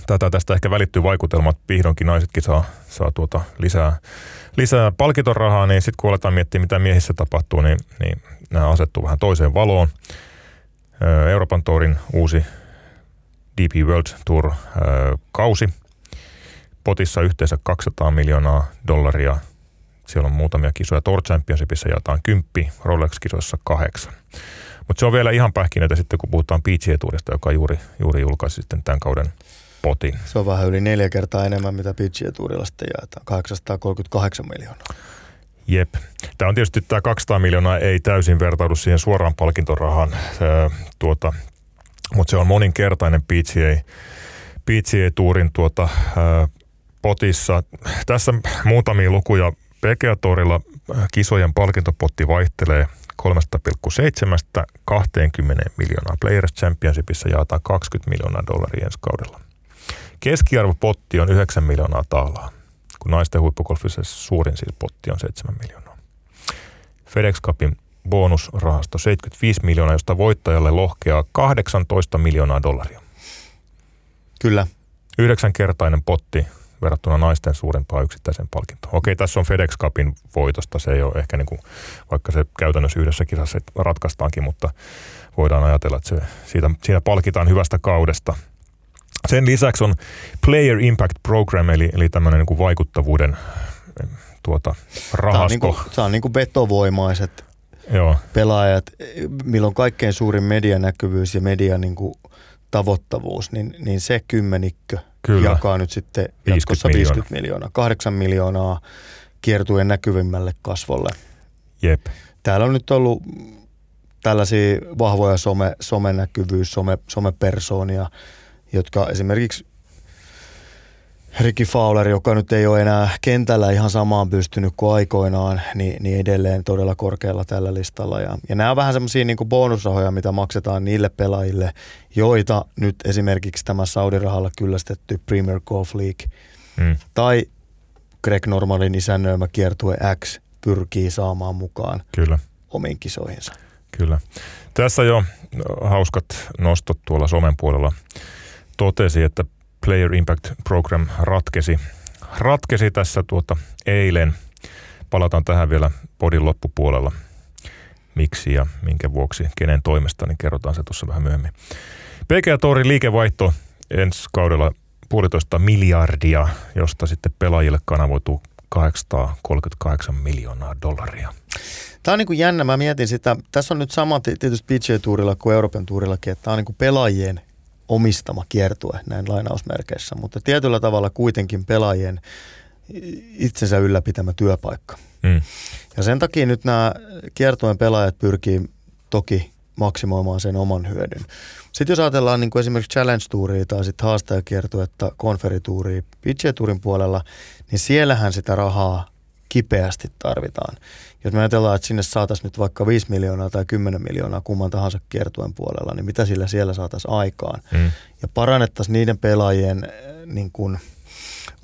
tätä tästä ehkä välittyy vaikutelma, että vihdoinkin naisetkin saa, saa tuota lisää, lisää palkintorahaa, niin sitten kun aletaan miettiä, mitä miehissä tapahtuu, niin, niin nämä asettuu vähän toiseen valoon. Euroopan Tourin uusi DP World Tour kausi. Potissa yhteensä 200 miljoonaa dollaria siellä on muutamia kisoja. Tour Championshipissa jaetaan kymppi, Rolex-kisoissa kahdeksan. Mutta se on vielä ihan pähkinöitä sitten, kun puhutaan PGA Tourista, joka juuri, juuri julkaisi sitten tämän kauden potin. Se on vähän yli neljä kertaa enemmän, mitä PGA Tourilla sitten jaetaan. 838 miljoonaa. Jep. Tämä on tietysti tämä 200 miljoonaa ei täysin vertaudu siihen suoraan palkintorahaan, tuota, mutta se on moninkertainen PGA, PGA Tourin tuota, ää, potissa. Tässä muutamia lukuja PGA Tourilla kisojen palkintopotti vaihtelee 3,7 20 miljoonaa. Players Championshipissa jaetaan 20 miljoonaa dollaria ensi kaudella. Keskiarvopotti on 9 miljoonaa taalaa, kun naisten huippugolfissa suurin siis potti on 7 miljoonaa. FedEx Cupin bonusrahasto 75 miljoonaa, josta voittajalle lohkeaa 18 miljoonaa dollaria. Kyllä. Yhdeksänkertainen potti verrattuna naisten suurempaan yksittäisen palkintoon. Okei, tässä on FedEx Cupin voitosta, se ei ole ehkä niin kuin, vaikka se käytännössä yhdessä kisassa ratkaistaankin, mutta voidaan ajatella, että se, siitä, siinä palkitaan hyvästä kaudesta. Sen lisäksi on Player Impact Program, eli, eli tämmöinen niin kuin vaikuttavuuden tuota, rahasto. Tämä on, niin kuin, niin kuin vetovoimaiset Joo. pelaajat, milloin kaikkein suurin medianäkyvyys ja media niin kuin tavoittavuus, niin, niin se kymmenikkö Kyllä. jakaa nyt sitten 50 jatkossa 50 miljoonaa. miljoonaa. 8 miljoonaa kiertueen näkyvimmälle kasvolle. Jep. Täällä on nyt ollut tällaisia vahvoja some, somenäkyvyys, some, somepersoonia, jotka esimerkiksi Ricky Fowler, joka nyt ei ole enää kentällä ihan samaan pystynyt kuin aikoinaan, niin, niin edelleen todella korkealla tällä listalla. Ja, ja nämä on vähän semmoisia niin bonusrahoja, mitä maksetaan niille pelaajille, joita nyt esimerkiksi tämä Saudi-rahalla kyllästetty Premier Golf League hmm. tai Greg Normalin isännöimä kiertue X pyrkii saamaan mukaan Kyllä. omiin kisoihinsa. Kyllä. Tässä jo hauskat nostot tuolla somen puolella totesi, että Player Impact Program ratkesi, ratkesi tässä tuota eilen. Palataan tähän vielä podin loppupuolella. Miksi ja minkä vuoksi, kenen toimesta, niin kerrotaan se tuossa vähän myöhemmin. PGA Tourin liikevaihto ensi kaudella puolitoista miljardia, josta sitten pelaajille kanavoituu 838 miljoonaa dollaria. Tämä on niin kuin jännä, mä mietin sitä, tässä on nyt sama tietysti PGA-tuurilla kuin Euroopan tuurillakin, että tämä on niin kuin pelaajien omistama kiertue näin lainausmerkeissä, mutta tietyllä tavalla kuitenkin pelaajien itsensä ylläpitämä työpaikka. Mm. Ja sen takia nyt nämä kiertueen pelaajat pyrkii toki maksimoimaan sen oman hyödyn. Sitten jos ajatellaan niin kuin esimerkiksi Challenge Touria tai sitten haastajakiertuetta, konferituuria, PGA Tourin puolella, niin siellähän sitä rahaa kipeästi tarvitaan. Jos me ajatellaan, että sinne saataisiin nyt vaikka 5 miljoonaa tai 10 miljoonaa kumman tahansa kiertuen puolella, niin mitä sillä siellä saataisiin aikaan? Mm. Ja parannettaisiin niiden pelaajien eh, niin kuin,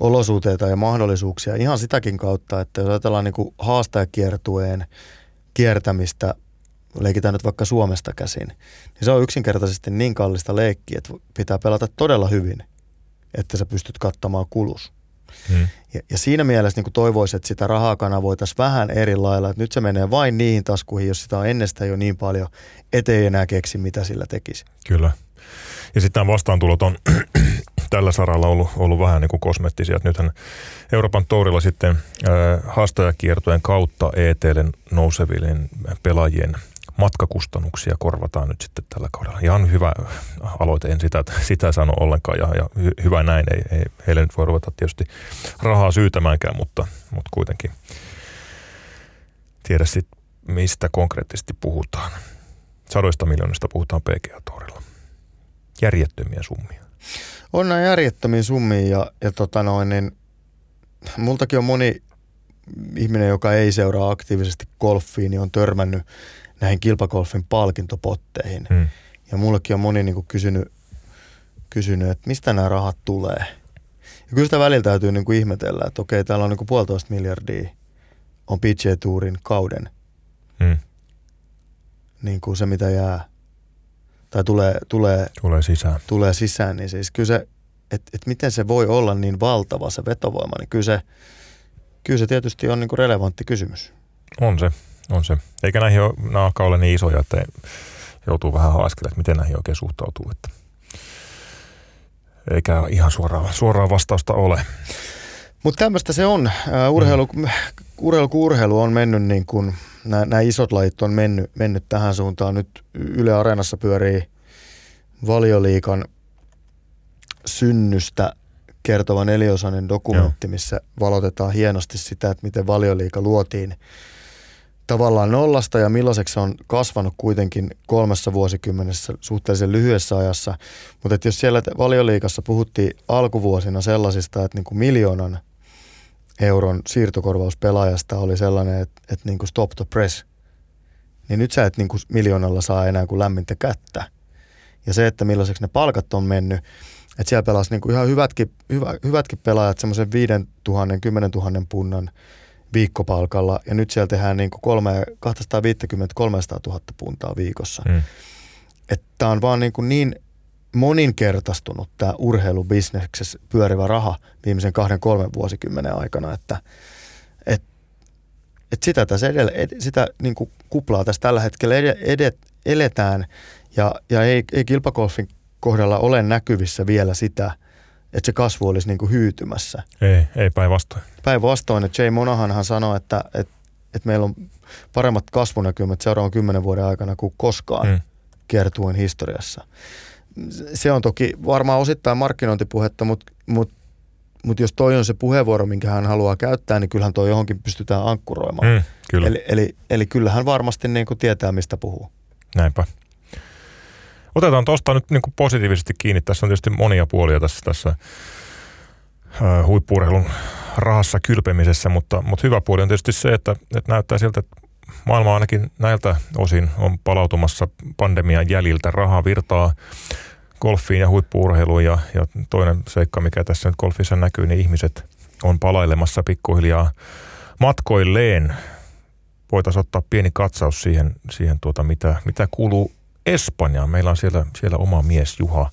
olosuhteita ja mahdollisuuksia ihan sitäkin kautta, että jos ajatellaan niin kuin haastajakiertueen kiertämistä, leikitään nyt vaikka Suomesta käsin, niin se on yksinkertaisesti niin kallista leikkiä, että pitää pelata todella hyvin, että sä pystyt kattamaan kulus. Hmm. Ja, ja siinä mielessä niin toivoisin, että sitä rahaa kanavoitaisiin vähän eri lailla. Että nyt se menee vain niihin taskuihin, jos sitä on ennestään jo niin paljon, ettei enää keksi, mitä sillä tekisi. Kyllä. Ja sitten nämä vastaantulot on [CLEARS THROAT] tällä saralla ollut, ollut vähän niin kuin kosmettisia. Että nythän Euroopan tourilla sitten äh, haastajakiertojen kautta ETL nouseville pelaajien – matkakustannuksia korvataan nyt sitten tällä kaudella. Ihan hyvä aloite, en sitä, sitä sano ollenkaan ja, ja hy, hyvä näin. Ei, ei heille nyt voi ruveta tietysti rahaa syytämäänkään, mutta, mutta kuitenkin tiedä sitten, mistä konkreettisesti puhutaan. Sadoista miljoonista puhutaan PGA-torilla. Järjettömiä summia. On nämä järjettömiä summia ja, ja tota noin, niin multakin on moni ihminen, joka ei seuraa aktiivisesti golfiin, niin on törmännyt näihin kilpakolfin palkintopotteihin. Hmm. Ja mullekin on moni niin kuin kysynyt, kysynyt, että mistä nämä rahat tulee. Ja kyllä sitä välillä täytyy niin kuin ihmetellä, että okei, täällä on niin kuin puolitoista miljardia on PGA Tourin kauden. Hmm. Niin kuin se, mitä jää. Tai tulee, tulee, tulee sisään. Tulee sisään, niin siis kyllä se, että et miten se voi olla niin valtava se vetovoima, niin kyllä se, kyllä se tietysti on niin kuin relevantti kysymys. On se on se. Eikä näihin ole, nämä olla niin isoja, että joutuu vähän haaskelemaan, että miten näihin oikein suhtautuu. Että eikä ihan suoraa, suoraa vastausta ole. Mutta tämmöistä se on. Urheilu, mm. urheilu kun urheilu on mennyt niin kuin, nämä isot lajit on mennyt, mennyt tähän suuntaan. Nyt Yle Areenassa pyörii valioliikan synnystä kertova neliosainen dokumentti, Joo. missä valotetaan hienosti sitä, että miten valioliika luotiin tavallaan nollasta ja millaiseksi se on kasvanut kuitenkin kolmessa vuosikymmenessä suhteellisen lyhyessä ajassa. Mutta jos siellä valioliikassa puhuttiin alkuvuosina sellaisista, että niin kuin miljoonan euron siirtokorvauspelaajasta oli sellainen, että, että niin kuin stop the press. Niin nyt sä et niin kuin miljoonalla saa enää kuin lämmintä kättä. Ja se, että millaiseksi ne palkat on mennyt, että siellä pelasi niin kuin ihan hyvätkin, hyvä, hyvätkin pelaajat semmoisen 5 000, 10 000 punnan viikkopalkalla ja nyt siellä tehdään niin kuin 250-300 000 puntaa viikossa. Mm. Että on vaan niin, kuin niin moninkertaistunut tämä urheilubisneksessä pyörivä raha viimeisen kahden, kolmen vuosikymmenen aikana, että et, et sitä, tässä edellä, ed, sitä niin kuin kuplaa tässä tällä hetkellä ed, edet, eletään ja, ja ei, ei kilpakolfin kohdalla ole näkyvissä vielä sitä, että se kasvu olisi niin kuin hyytymässä. Ei, ei päinvastoin. Päinvastoin, että Jay Monahanhan sanoi, että, että, että meillä on paremmat kasvunäkymät seuraavan kymmenen vuoden aikana kuin koskaan mm. kiertueen historiassa. Se on toki varmaan osittain markkinointipuhetta, mutta, mutta, mutta jos toi on se puheenvuoro, minkä hän haluaa käyttää, niin kyllähän toi johonkin pystytään ankkuroimaan. Mm, kyllä. Eli, eli, eli kyllähän varmasti niin kuin tietää, mistä puhuu. Näinpä. Otetaan tuosta nyt niin kuin positiivisesti kiinni. Tässä on tietysti monia puolia tässä, tässä huippuurheilun rahassa kylpemisessä, mutta, mutta hyvä puoli on tietysti se, että, että näyttää siltä, että maailma ainakin näiltä osin on palautumassa pandemian jäljiltä. Rahaa virtaa golfiin ja huippuurheiluun ja, ja toinen seikka, mikä tässä nyt golfissa näkyy, niin ihmiset on palailemassa pikkuhiljaa matkoilleen. Voitaisiin ottaa pieni katsaus siihen, siihen tuota, mitä, mitä kuuluu Espanjaan. Meillä on siellä, siellä oma mies Juha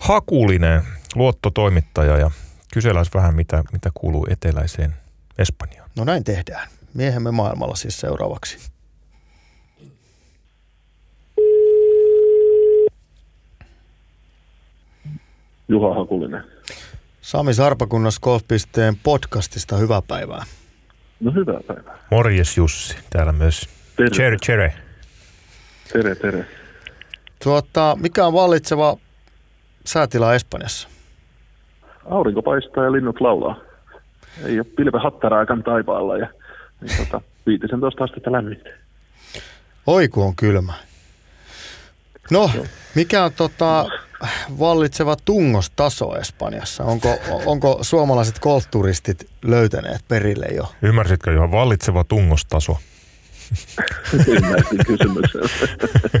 Hakulinen, luottotoimittaja ja kysellään vähän, mitä, mitä kuuluu eteläiseen Espanjaan. No näin tehdään. Miehemme maailmalla siis seuraavaksi. Juha Hakulinen. Sami Sarpakunnas Golf.teen podcastista, hyvää päivää. No hyvää päivää. Morjes Jussi, täällä myös. Tere. Tere, tere. Tere, tere. Tuota, mikä on vallitseva säätila Espanjassa? Aurinko paistaa ja linnut laulaa. Ei ole pilve hattaraakan taivaalla ja niin [LAUGHS] tota, 15 astetta lämmintä. Oi kun on kylmä. No, mikä on tota, vallitseva tungostaso Espanjassa? Onko, onko suomalaiset golfturistit löytäneet perille jo? Ymmärsitkö jo vallitseva tungostaso? [LAUGHS] Ymmärsin kysymyksen.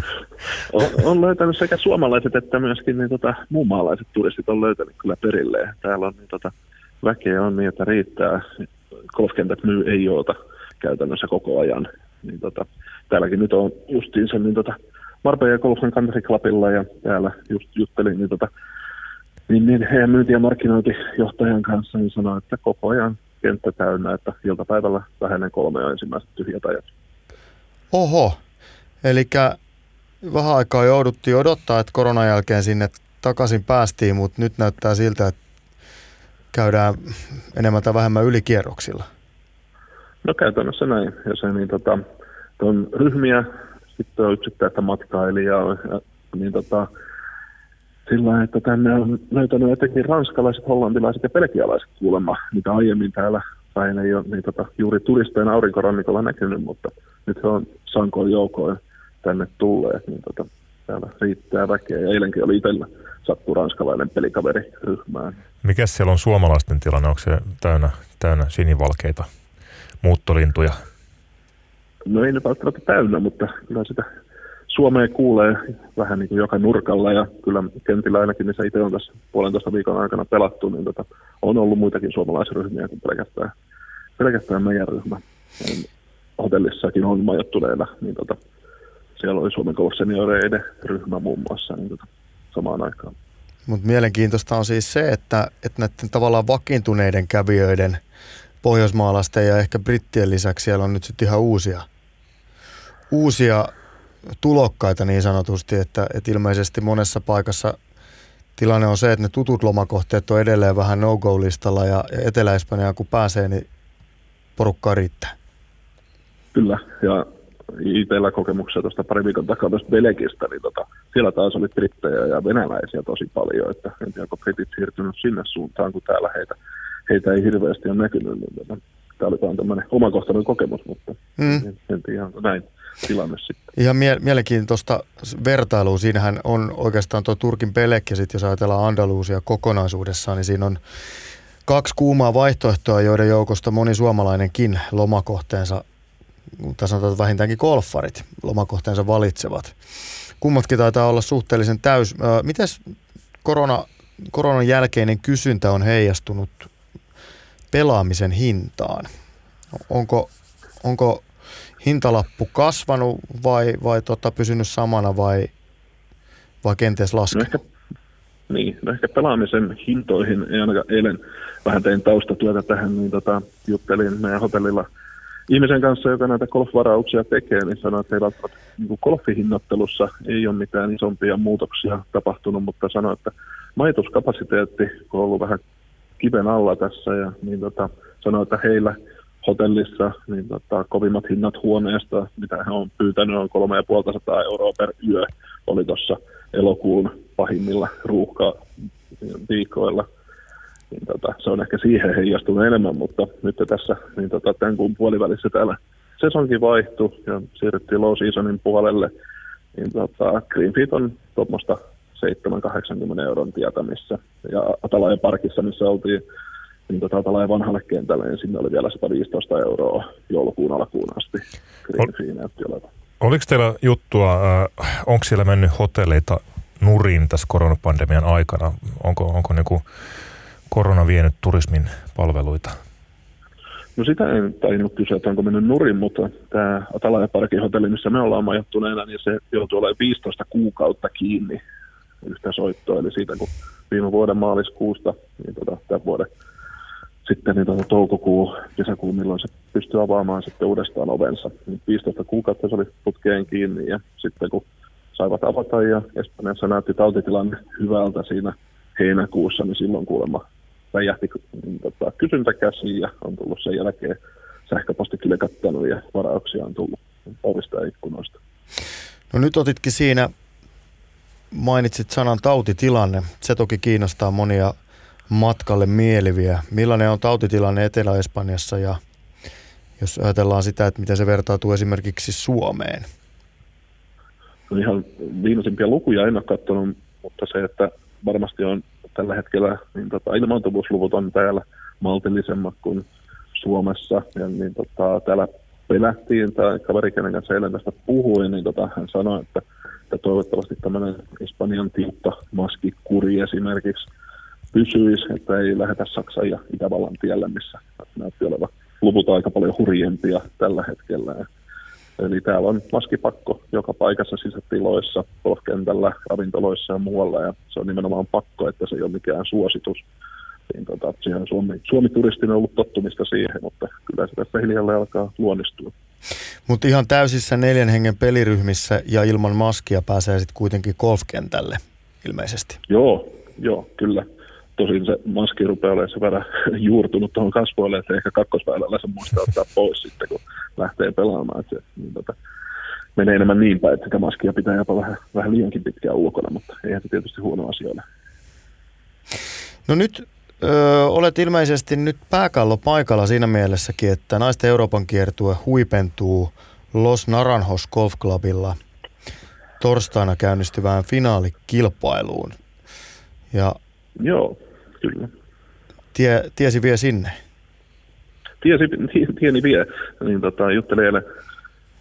[LAUGHS] on, on löytänyt sekä suomalaiset että myöskin niin tota, muumaalaiset turistit on löytänyt kyllä perille. Täällä on niin, tota, väkeä on niin, että riittää. Golfkentät myy ei joota käytännössä koko ajan. Niin, tota, täälläkin nyt on justiinsa niin, tota, Marbella Golfen Country Clubilla ja täällä just juttelin niin, tota, niin, niin heidän myynti- ja markkinointijohtajan kanssa niin sanoi, että koko ajan kenttä täynnä, että iltapäivällä vähenen kolme ensimmäiset tyhjät ajat. Oho, eli vähän aikaa jouduttiin odottaa, että koronan jälkeen sinne takaisin päästiin, mutta nyt näyttää siltä, että käydään enemmän tai vähemmän ylikierroksilla. No käytännössä näin. Ja se, niin, tota, on ryhmiä, sitten on yksittäistä matkailijaa, ja, niin tota, sillä että tänne on löytänyt etenkin ranskalaiset, hollantilaiset ja belgialaiset kuulemma, mitä aiemmin täällä päin ei ole niin tota, juuri turisteina aurinkorannikolla näkynyt, mutta nyt on sankoin joukoin tänne tulleet, niin tota, täällä riittää väkeä. Ja eilenkin oli itsellä sattu ranskalainen pelikaveri ryhmään. Mikä siellä on suomalaisten tilanne? Onko se täynnä, täynnä sinivalkeita muuttolintuja? No ei nyt välttämättä täynnä, mutta kyllä sitä Suomeen kuulee vähän niin kuin joka nurkalla ja kyllä kentillä ainakin, missä itse on tässä puolentoista viikon aikana pelattu, niin tota, on ollut muitakin suomalaisryhmiä kuin pelkästään, pelkästään meidän ryhmä. Hotellissakin on majoittuneena, niin tota, siellä oli Suomen senioreiden ryhmä muun muassa niin tota, samaan aikaan. Mutta mielenkiintoista on siis se, että, että näiden tavallaan vakiintuneiden kävijöiden, pohjoismaalaisten ja ehkä brittien lisäksi siellä on nyt sitten ihan uusia, uusia tulokkaita niin sanotusti, että, että ilmeisesti monessa paikassa tilanne on se, että ne tutut lomakohteet on edelleen vähän no-go-listalla ja, ja Etelä-Espanjaan kun pääsee, niin porukkaa riittää. Kyllä, ja itsellä kokemuksia tuosta pari viikon takaa tuosta Belgistä, niin tota, siellä taas oli brittejä ja venäläisiä tosi paljon, että en tiedä, onko britit siirtynyt sinne suuntaan, kun täällä heitä, heitä ei hirveästi ole näkynyt. Niin, tota, tämä oli vain tämmöinen omakohtainen kokemus, mutta mm. en, en tiedä, näin tilanne sitten. Ihan mie- mielenkiintoista vertailua. Siinähän on oikeastaan tuo Turkin pelek ja sitten jos ajatellaan Andaluusia kokonaisuudessaan, niin siinä on kaksi kuumaa vaihtoehtoa, joiden joukosta moni suomalainenkin lomakohteensa, tai sanotaan että vähintäänkin golfarit, lomakohteensa valitsevat. Kummatkin taitaa olla suhteellisen täys. Mites korona, koronan jälkeinen kysyntä on heijastunut pelaamisen hintaan? Onko, onko hintalappu kasvanut vai, vai tota, pysynyt samana vai, vai kenties laskenut? No ehkä, niin, no ehkä pelaamisen hintoihin, ei ainakaan eilen vähän tein taustatyötä tähän, niin tota, juttelin meidän hotellilla ihmisen kanssa, joka näitä golfvarauksia tekee, niin sanoi, että ei välttämättä niin golfihinnattelussa ei ole mitään isompia muutoksia tapahtunut, mutta sanoi, että majoituskapasiteetti, on ollut vähän kiven alla tässä, ja niin tota, sanoi, että heillä – hotellissa, niin tota, kovimmat hinnat huoneesta, mitä he on pyytänyt, on 3500 euroa per yö, oli tuossa elokuun pahimmilla ruuhka viikoilla. Niin tota, se on ehkä siihen heijastunut enemmän, mutta nyt tässä niin tota, tämän kuun puolivälissä täällä sesonkin vaihtui ja siirryttiin low seasonin puolelle, niin tota, Greenfeet on tuommoista 7-80 euron tietämissä. Ja Atalaja Parkissa, missä oltiin niin tota, tällä vanhalle kentälle, niin sinne oli vielä 115 euroa joulukuun alkuun asti. Green näytti olevan. Oliko teillä juttua, äh, onko siellä mennyt hotelleita nurin tässä koronapandemian aikana? Onko, onko niinku korona vienyt turismin palveluita? No sitä en tainnut kysyä, että onko mennyt nurin, mutta tämä Atalaja Parkin hotelli, missä me ollaan majoittuneena, niin se joutuu olemaan 15 kuukautta kiinni yhtä soittoa. Eli siitä kun viime vuoden maaliskuusta, niin tota, tämän vuoden sitten niin tuota, toukokuu, kesäkuu, milloin se pystyy avaamaan sitten uudestaan ovensa. 15 niin kuukautta se oli putkeen kiinni ja sitten kun saivat avata ja Espanjassa näytti tautitilanne hyvältä siinä heinäkuussa, niin silloin kuulemma räjähti niin, tota, kysyntä käsiin ja on tullut sen jälkeen sähköposti kattanut ja varauksia on tullut ovista ja ikkunoista. No nyt otitkin siinä, mainitsit sanan tautitilanne. Se toki kiinnostaa monia matkalle mieliviä. Millainen on tautitilanne Etelä-Espanjassa ja jos ajatellaan sitä, että miten se vertautuu esimerkiksi Suomeen? No ihan viimeisimpiä lukuja en ole katsonut, mutta se, että varmasti on tällä hetkellä, niin tota, ilmaantuvuusluvut on täällä maltillisemmat kuin Suomessa. Ja niin tota, täällä pelättiin, tai kaveri, kenen kanssa eilen tästä puhui, niin tota, hän sanoi, että, että toivottavasti tämmöinen Espanjan tiukka maskikuri esimerkiksi pysyisi, että ei lähdetä Saksan ja Itävallan tielle, missä näytti olevan luvut aika paljon hurjempia tällä hetkellä. Eli täällä on maskipakko joka paikassa sisätiloissa, golfkentällä, ravintoloissa ja muualla, ja se on nimenomaan pakko, että se ei ole mikään suositus. Niin tota, siihen Suomi, Suomi-turistin on ollut tottumista siihen, mutta kyllä se tässä hiljalleen alkaa luonnistua. Mutta ihan täysissä neljän hengen peliryhmissä ja ilman maskia pääsee sitten kuitenkin golfkentälle ilmeisesti. Joo, joo, kyllä tosin se maski rupeaa olemaan se verran [LAUGHS] juurtunut tuohon kasvoille, että ehkä kakkosväylällä se muistaa ottaa pois sitten, kun lähtee pelaamaan. Että se, niin tota, menee enemmän niin päin, että sitä maskia pitää jopa vähän, vähän liiankin pitkään ulkona, mutta eihän se tietysti huono asia ole. No nyt ö, olet ilmeisesti nyt pääkallo paikalla siinä mielessäkin, että naisten Euroopan kiertue huipentuu Los Naranjos Golf Clubilla torstaina käynnistyvään finaalikilpailuun. Ja Joo, kyllä. Tie, tiesi vie sinne? Tiesi, tieni vie. Niin, tota, juttelin eilen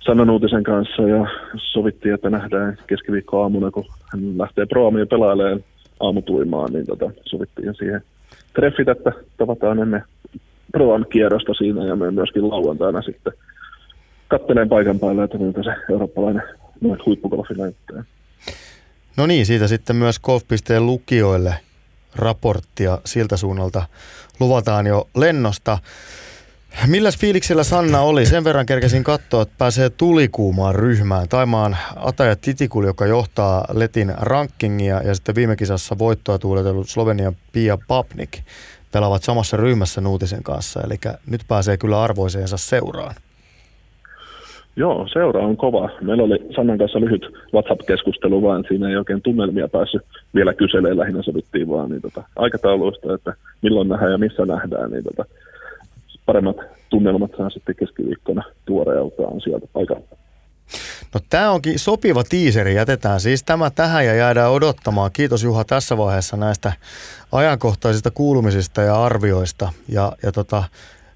Sannan uutisen kanssa ja sovittiin, että nähdään keskiviikkoaamuna, kun hän lähtee proamia pelailemaan aamutuimaan, niin tota, sovittiin siihen treffit, että tavataan ennen proam kierrosta siinä ja me myöskin lauantaina sitten katteleen paikan päällä, että miltä se eurooppalainen huippugolfi näyttää. No niin, siitä sitten myös golfpisteen lukijoille – raporttia siltä suunnalta luvataan jo lennosta. Milläs fiiliksellä Sanna oli? Sen verran kerkesin katsoa, että pääsee tulikuumaan ryhmään. Taimaan Ataja Titikul, joka johtaa Letin rankingia ja sitten viime kisassa voittoa tuuletellut Slovenian Pia Papnik pelaavat samassa ryhmässä Nuutisen kanssa. Eli nyt pääsee kyllä arvoiseensa seuraan. Joo, seura on kova. Meillä oli Sannan kanssa lyhyt WhatsApp-keskustelu, vaan siinä ei oikein tunnelmia päässyt vielä kyselemään. Lähinnä sovittiin vaan niin tota, aikatauluista, että milloin nähdään ja missä nähdään. Niin tota, paremmat tunnelmat saa sitten keskiviikkona tuoreeltaan sieltä paikalta. No tämä onkin sopiva tiiseri. Jätetään siis tämä tähän ja jäädään odottamaan. Kiitos Juha tässä vaiheessa näistä ajankohtaisista kuulumisista ja arvioista. Ja, ja tota,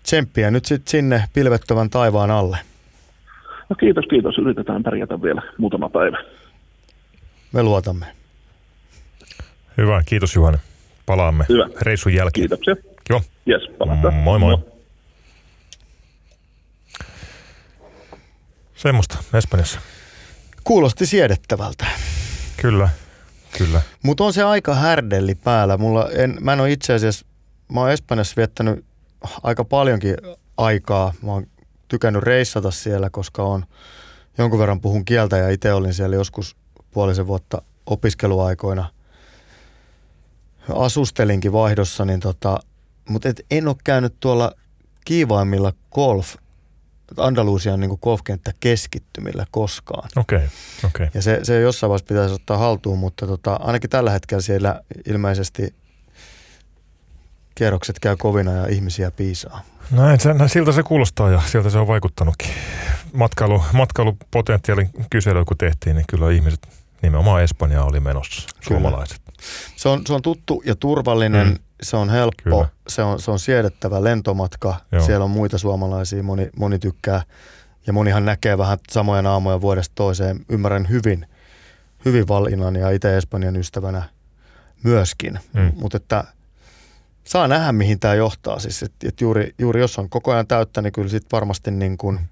tsemppiä nyt sitten sinne pilvettömän taivaan alle. No kiitos, kiitos. Yritetään pärjätä vielä muutama päivä. Me luotamme. Hyvä, kiitos Juhani. Palaamme Hyvä. reissun jälkeen. Kiitoksia. Joo. Yes, palataan. Moi moi. Semmoista Espanjassa. Kuulosti siedettävältä. Kyllä, kyllä. Mutta on se aika härdelli päällä. Mulla en, mä en ole itse asiassa, mä oon Espanjassa viettänyt aika paljonkin aikaa. Mä oon tykännyt reissata siellä, koska on jonkun verran puhun kieltä ja itse olin siellä joskus puolisen vuotta opiskeluaikoina. Asustelinkin vaihdossa, niin tota, mutta en ole käynyt tuolla kiivaimmilla golf Andalusian niin golfkenttä keskittymillä koskaan. Okei, okay, okei. Okay. Ja se, se jossain vaiheessa pitäisi ottaa haltuun, mutta tota, ainakin tällä hetkellä siellä ilmeisesti kierrokset käy kovina ja ihmisiä piisaa. Näin, se, siltä se kuulostaa ja sieltä se on vaikuttanutkin. Matkailu, matkailupotentiaalin kysely kun tehtiin, niin kyllä ihmiset nimenomaan Espanjaa oli menossa, kyllä. suomalaiset. Se on, se on tuttu ja turvallinen, mm. se on helppo, se on, se on siedettävä lentomatka. Joo. Siellä on muita suomalaisia, moni, moni tykkää ja monihan näkee vähän samoja naamoja vuodesta toiseen. Ymmärrän hyvin, hyvin valinnan ja itse Espanjan ystävänä myöskin. Mm. Mutta että saa nähdä, mihin tämä johtaa. Siis, et, et juuri, juuri jos on koko ajan täyttä, niin kyllä sitten varmasti niin kuin –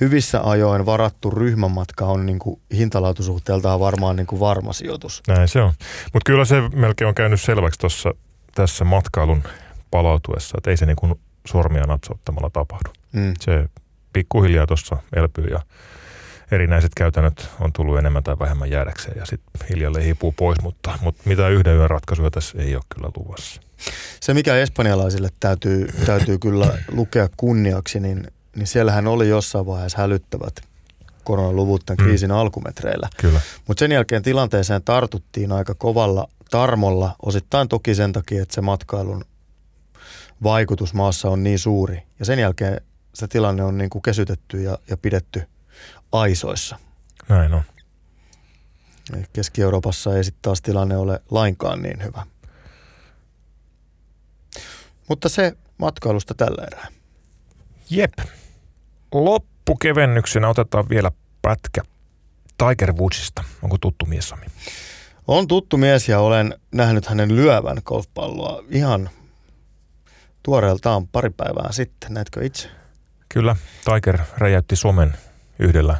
hyvissä ajoin varattu ryhmämatka on niin kuin hintalaatusuhteeltaan varmaan niin kuin varma sijoitus. Näin se on. Mutta kyllä se melkein on käynyt selväksi tuossa tässä matkailun palautuessa, että ei se niin kuin sormia napsauttamalla tapahdu. Mm. Se pikkuhiljaa tuossa elpyy ja erinäiset käytännöt on tullut enemmän tai vähemmän jäädäkseen ja sitten hiljalleen hipuu pois, mutta, mutta mitä yhden yön ratkaisuja tässä ei ole kyllä luvassa. Se, mikä espanjalaisille täytyy, täytyy kyllä lukea kunniaksi, niin niin siellähän oli jossain vaiheessa hälyttävät koronaluvut tämän mm. kriisin alkumetreillä. Kyllä. Mutta sen jälkeen tilanteeseen tartuttiin aika kovalla tarmolla, osittain toki sen takia, että se matkailun vaikutus maassa on niin suuri. Ja sen jälkeen se tilanne on niin kuin kesytetty ja, ja pidetty aisoissa. Näin on. Keski-Euroopassa ei sitten taas tilanne ole lainkaan niin hyvä. Mutta se matkailusta tällä erää. Jep loppukevennyksenä otetaan vielä pätkä Tiger Woodsista. Onko tuttu mies Sami? On tuttu mies ja olen nähnyt hänen lyövän golfpalloa ihan tuoreeltaan pari päivää sitten. Näetkö itse? Kyllä, Tiger räjäytti Suomen yhdellä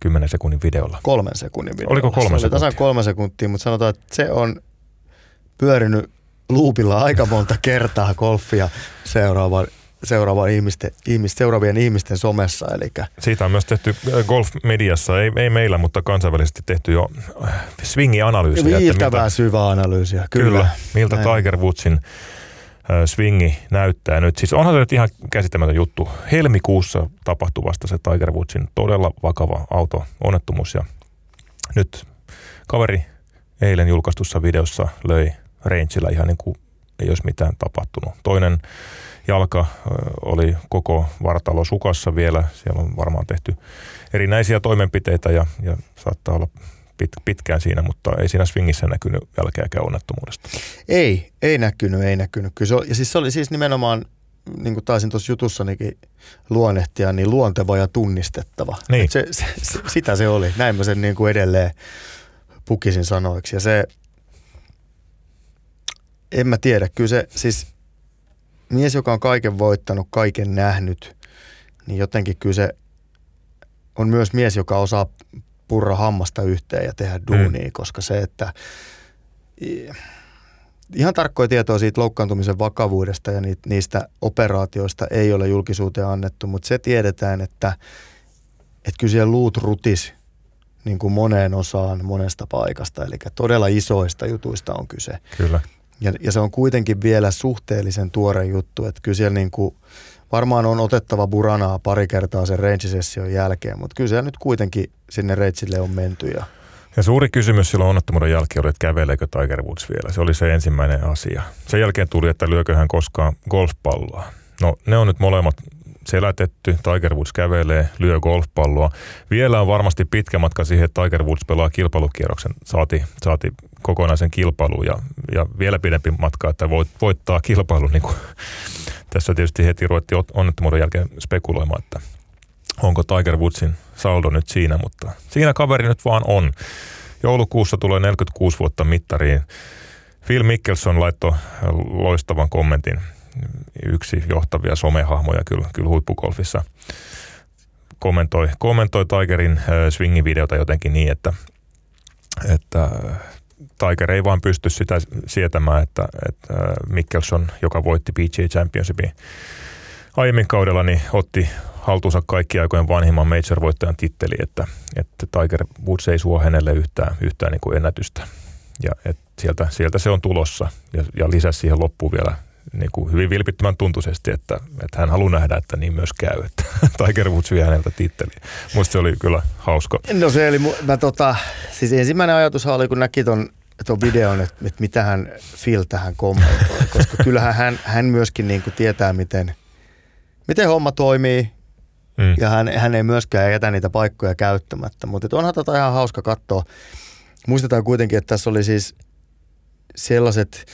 10 sekunnin videolla. Kolmen sekunnin videolla. Oliko kolme se sekuntia? tasan kolme sekuntia, mutta sanotaan, että se on pyörinyt luupilla aika monta kertaa golfia seuraavan seuraavan ihmisten, ihmis, seuraavien ihmisten somessa. Eli. Siitä on myös tehty äh, golf-mediassa, ei, ei meillä, mutta kansainvälisesti tehty jo äh, swingi-analyysiä. Viiltävää miltä, syvää analyysiä, kyllä. kyllä miltä Näin. Tiger Woodsin swingi näyttää nyt. Siis onhan se nyt ihan käsittämätön juttu. Helmikuussa tapahtuvasta se Tiger Woodsin todella vakava auto-onnettomuus ja nyt kaveri eilen julkaistussa videossa löi rangeilla ihan niin kuin ei olisi mitään tapahtunut. Toinen jalka oli koko vartalo sukassa vielä. Siellä on varmaan tehty erinäisiä toimenpiteitä ja, ja saattaa olla pit, pitkään siinä, mutta ei siinä swingissä näkynyt jälkeäkään onnettomuudesta. Ei, ei näkynyt, ei näkynyt. Kyllä se, oli, ja siis se oli siis nimenomaan, niin kuin taisin tuossa jutussanikin luonnehtia, niin luonteva ja tunnistettava. Niin. Se, se, se, sitä se oli. Näin mä sen niin kuin edelleen pukisin sanoiksi. Ja se, en mä tiedä, kyllä se siis mies, joka on kaiken voittanut, kaiken nähnyt, niin jotenkin kyllä se on myös mies, joka osaa purra hammasta yhteen ja tehdä duunia, mm. koska se, että ihan tarkkoja tietoa siitä loukkaantumisen vakavuudesta ja niistä operaatioista ei ole julkisuuteen annettu, mutta se tiedetään, että, että kyllä siellä luut rutis niin kuin moneen osaan monesta paikasta, eli todella isoista jutuista on kyse. Kyllä. Ja, ja se on kuitenkin vielä suhteellisen tuore juttu, että kyllä siellä niin kuin, varmaan on otettava buranaa pari kertaa sen range jälkeen, mutta kyllä siellä nyt kuitenkin sinne reitsille on menty. Ja, ja suuri kysymys silloin onnettomuuden jälkeen oli, että käveleekö Tiger Woods vielä. Se oli se ensimmäinen asia. Sen jälkeen tuli, että lyökö hän koskaan golfpalloa. No ne on nyt molemmat selätetty, Tiger Woods kävelee, lyö golfpalloa. Vielä on varmasti pitkä matka siihen, että Tiger Woods pelaa kilpailukierroksen, saati, saati kokonaisen kilpailun ja, ja vielä pidempi matka, että voit, voittaa kilpailun. Niin kuin, [LAUGHS] tässä tietysti heti ruvettiin onnettomuuden jälkeen spekuloimaan, että onko Tiger Woodsin saldo nyt siinä, mutta siinä kaveri nyt vaan on. Joulukuussa tulee 46 vuotta mittariin. Phil Mickelson laittoi loistavan kommentin. Yksi johtavia somehahmoja kyllä, kyllä huippugolfissa. Kommentoi, kommentoi Tigerin swingin videota jotenkin niin, että, että Tiger ei vaan pysty sitä sietämään, että, että Mickelson, joka voitti PGA Championshipin aiemmin kaudella, niin otti haltuunsa kaikki aikojen vanhimman major-voittajan titteli, että, että Tiger Woods ei suo hänelle yhtään, yhtään niin kuin ennätystä. Ja et sieltä, sieltä se on tulossa ja, ja lisäsi siihen loppuun vielä niin kuin hyvin vilpittömän tuntuisesti, että, että hän haluaa nähdä, että niin myös käy, että [LAUGHS] Tiger Woods vie häneltä titteli. Muista se oli kyllä hauska. No se oli, mä tota, siis ensimmäinen ajatus oli, kun näki ton, ton videon, että, että mitä hän Phil tähän kommentoi, [LAUGHS] koska kyllähän hän, hän myöskin niin kuin tietää, miten, miten homma toimii, Mm. Ja hän, hän ei myöskään jätä niitä paikkoja käyttämättä. Mutta onhan tätä tota ihan hauska katsoa. Muistetaan kuitenkin, että tässä oli siis sellaiset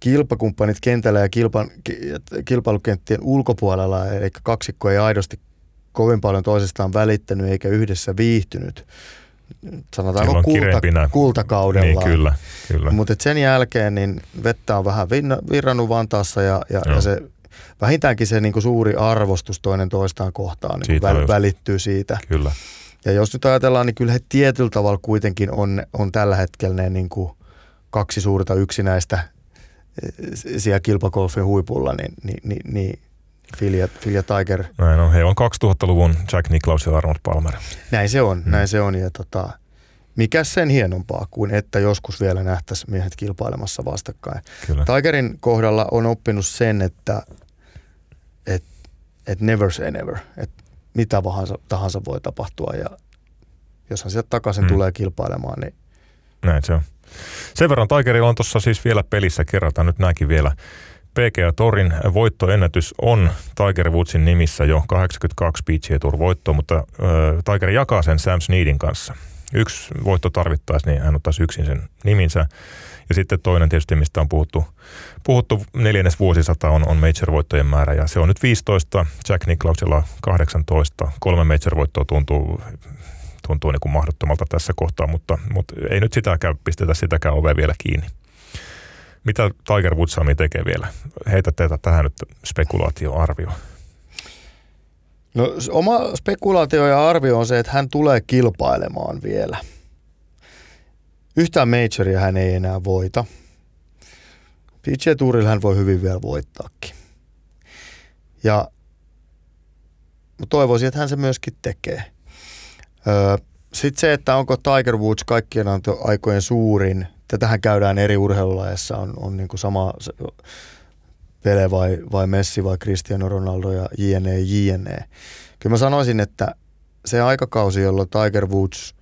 kilpakumppanit kentällä ja kilpa, kilpailukenttien ulkopuolella, eli kaksikko ei aidosti kovin paljon toisistaan välittänyt eikä yhdessä viihtynyt. Sanotaanko kulta, kultakaudella. Niin, kyllä, kyllä. Mutta sen jälkeen niin vettä on vähän virrannut Vantaassa ja, ja, ja se vähintäänkin se niin kuin suuri arvostus toinen toistaan kohtaan niin väl, välittyy siitä. Kyllä. Ja jos nyt ajatellaan, niin kyllä he tietyllä tavalla kuitenkin on, on tällä hetkellä ne niin kuin kaksi suurta yksinäistä siellä kilpakolfin huipulla, niin, niin, niin, niin Phil ja Tiger. Näin on. He on 2000-luvun Jack Nicklaus ja Arnold Palmer. Näin se on, mm. näin se on. Ja tota, mikä sen hienompaa kuin, että joskus vielä nähtäisiin miehet kilpailemassa vastakkain. Kyllä. Tigerin kohdalla on oppinut sen, että että et never say never, että mitä tahansa, tahansa voi tapahtua ja jos hän sieltä takaisin mm. tulee kilpailemaan, niin... Näin se on. Sen verran Tigerilla on tuossa siis vielä pelissä, kerrataan nyt näkin vielä. PGA Torin voittoennätys on Tiger Woodsin nimissä jo 82 PGA Tour voittoa, mutta äh, Tiger jakaa sen Sam Sneedin kanssa. Yksi voitto tarvittaisiin, niin hän ottaisi yksin sen niminsä. Ja sitten toinen tietysti, mistä on puhuttu, puhuttu neljännes vuosisata on, on major-voittojen määrä ja se on nyt 15, Jack Nicklausilla 18, kolme major-voittoa tuntuu tuntuu niin kuin mahdottomalta tässä kohtaa, mutta, mutta ei nyt sitäkään pistetä sitäkään ovea vielä kiinni. Mitä Tiger Woods tekee vielä? Heitä teitä tähän nyt spekulaatioarvio. No oma spekulaatio ja arvio on se, että hän tulee kilpailemaan vielä – Yhtään majoria hän ei enää voita. PGA Tourilla hän voi hyvin vielä voittaakin. Ja toivoisin, että hän se myöskin tekee. Sitten se, että onko Tiger Woods kaikkien aikojen suurin, tätähän käydään eri urheilulajissa, on, on niin kuin sama Pele vai, vai Messi vai Cristiano Ronaldo ja jne, jne. Kyllä mä sanoisin, että se aikakausi, jolloin Tiger Woods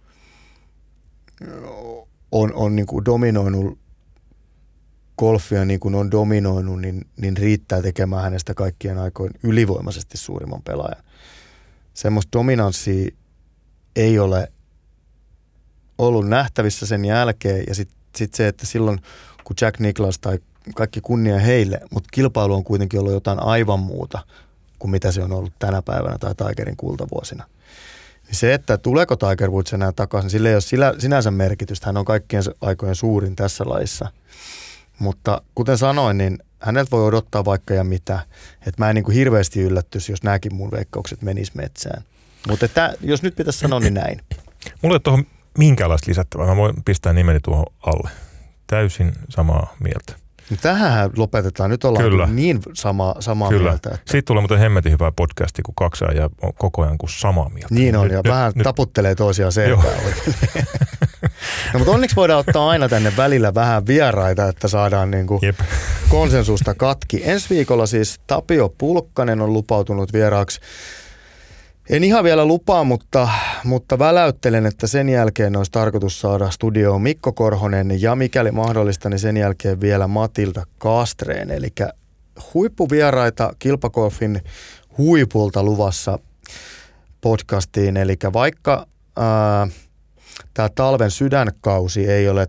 on, on niin kuin dominoinut golfia niin kuin on dominoinut, niin, niin riittää tekemään hänestä kaikkien aikojen ylivoimaisesti suurimman pelaajan. Semmoista dominanssia ei ole ollut nähtävissä sen jälkeen ja sitten sit se, että silloin kun Jack Nicklaus tai kaikki kunnia heille, mutta kilpailu on kuitenkin ollut jotain aivan muuta kuin mitä se on ollut tänä päivänä tai Tigerin kultavuosina. Niin se, että tuleeko Tiger Woods enää takaisin, sille ei ole sinänsä merkitystä. Hän on kaikkien aikojen suurin tässä laissa. Mutta kuten sanoin, niin häneltä voi odottaa vaikka ja mitä. Että mä en niin kuin hirveästi yllättyisi, jos nämäkin mun veikkaukset menis metsään. Mutta että, jos nyt pitäisi sanoa, niin näin. Mulla ei tuohon minkäänlaista lisättävää. Mä voin pistää nimeni tuohon alle. Täysin samaa mieltä. No tähän lopetetaan. Nyt ollaan Kyllä. niin sama, samaa Kyllä. mieltä. Että... Siitä tulee muuten hemmetin hyvä podcasti, kun kaksi ja on koko ajan kuin samaa mieltä. Niin on, nyt, ja nyt, vähän nyt, taputtelee toisiaan selkää. no, mutta onneksi voidaan ottaa aina tänne välillä vähän vieraita, että saadaan niin kuin konsensusta katki. Ensi viikolla siis Tapio Pulkkanen on lupautunut vieraaksi en ihan vielä lupaa, mutta, mutta väläyttelen, että sen jälkeen olisi tarkoitus saada studioon Mikko Korhonen ja mikäli mahdollista, niin sen jälkeen vielä Matilda Kastreen. Eli huippuvieraita kilpakolfin huipulta luvassa podcastiin. Eli vaikka tämä talven sydänkausi ei ole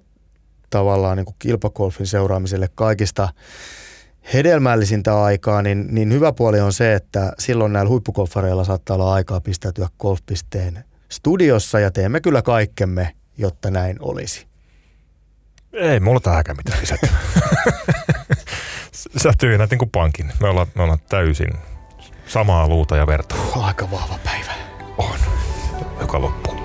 tavallaan niin kuin kilpakolfin seuraamiselle kaikista hedelmällisintä aikaa, niin, niin hyvä puoli on se, että silloin näillä huippukoffareilla saattaa olla aikaa pistäytyä golfpisteen studiossa ja teemme kyllä kaikkemme, jotta näin olisi. Ei mulla tähänkään mitään lisätä. Sä tyynät niin kuin pankin. Me ollaan, me ollaan täysin samaa luuta ja verta. Aika vahva päivä. On. Joka loppu.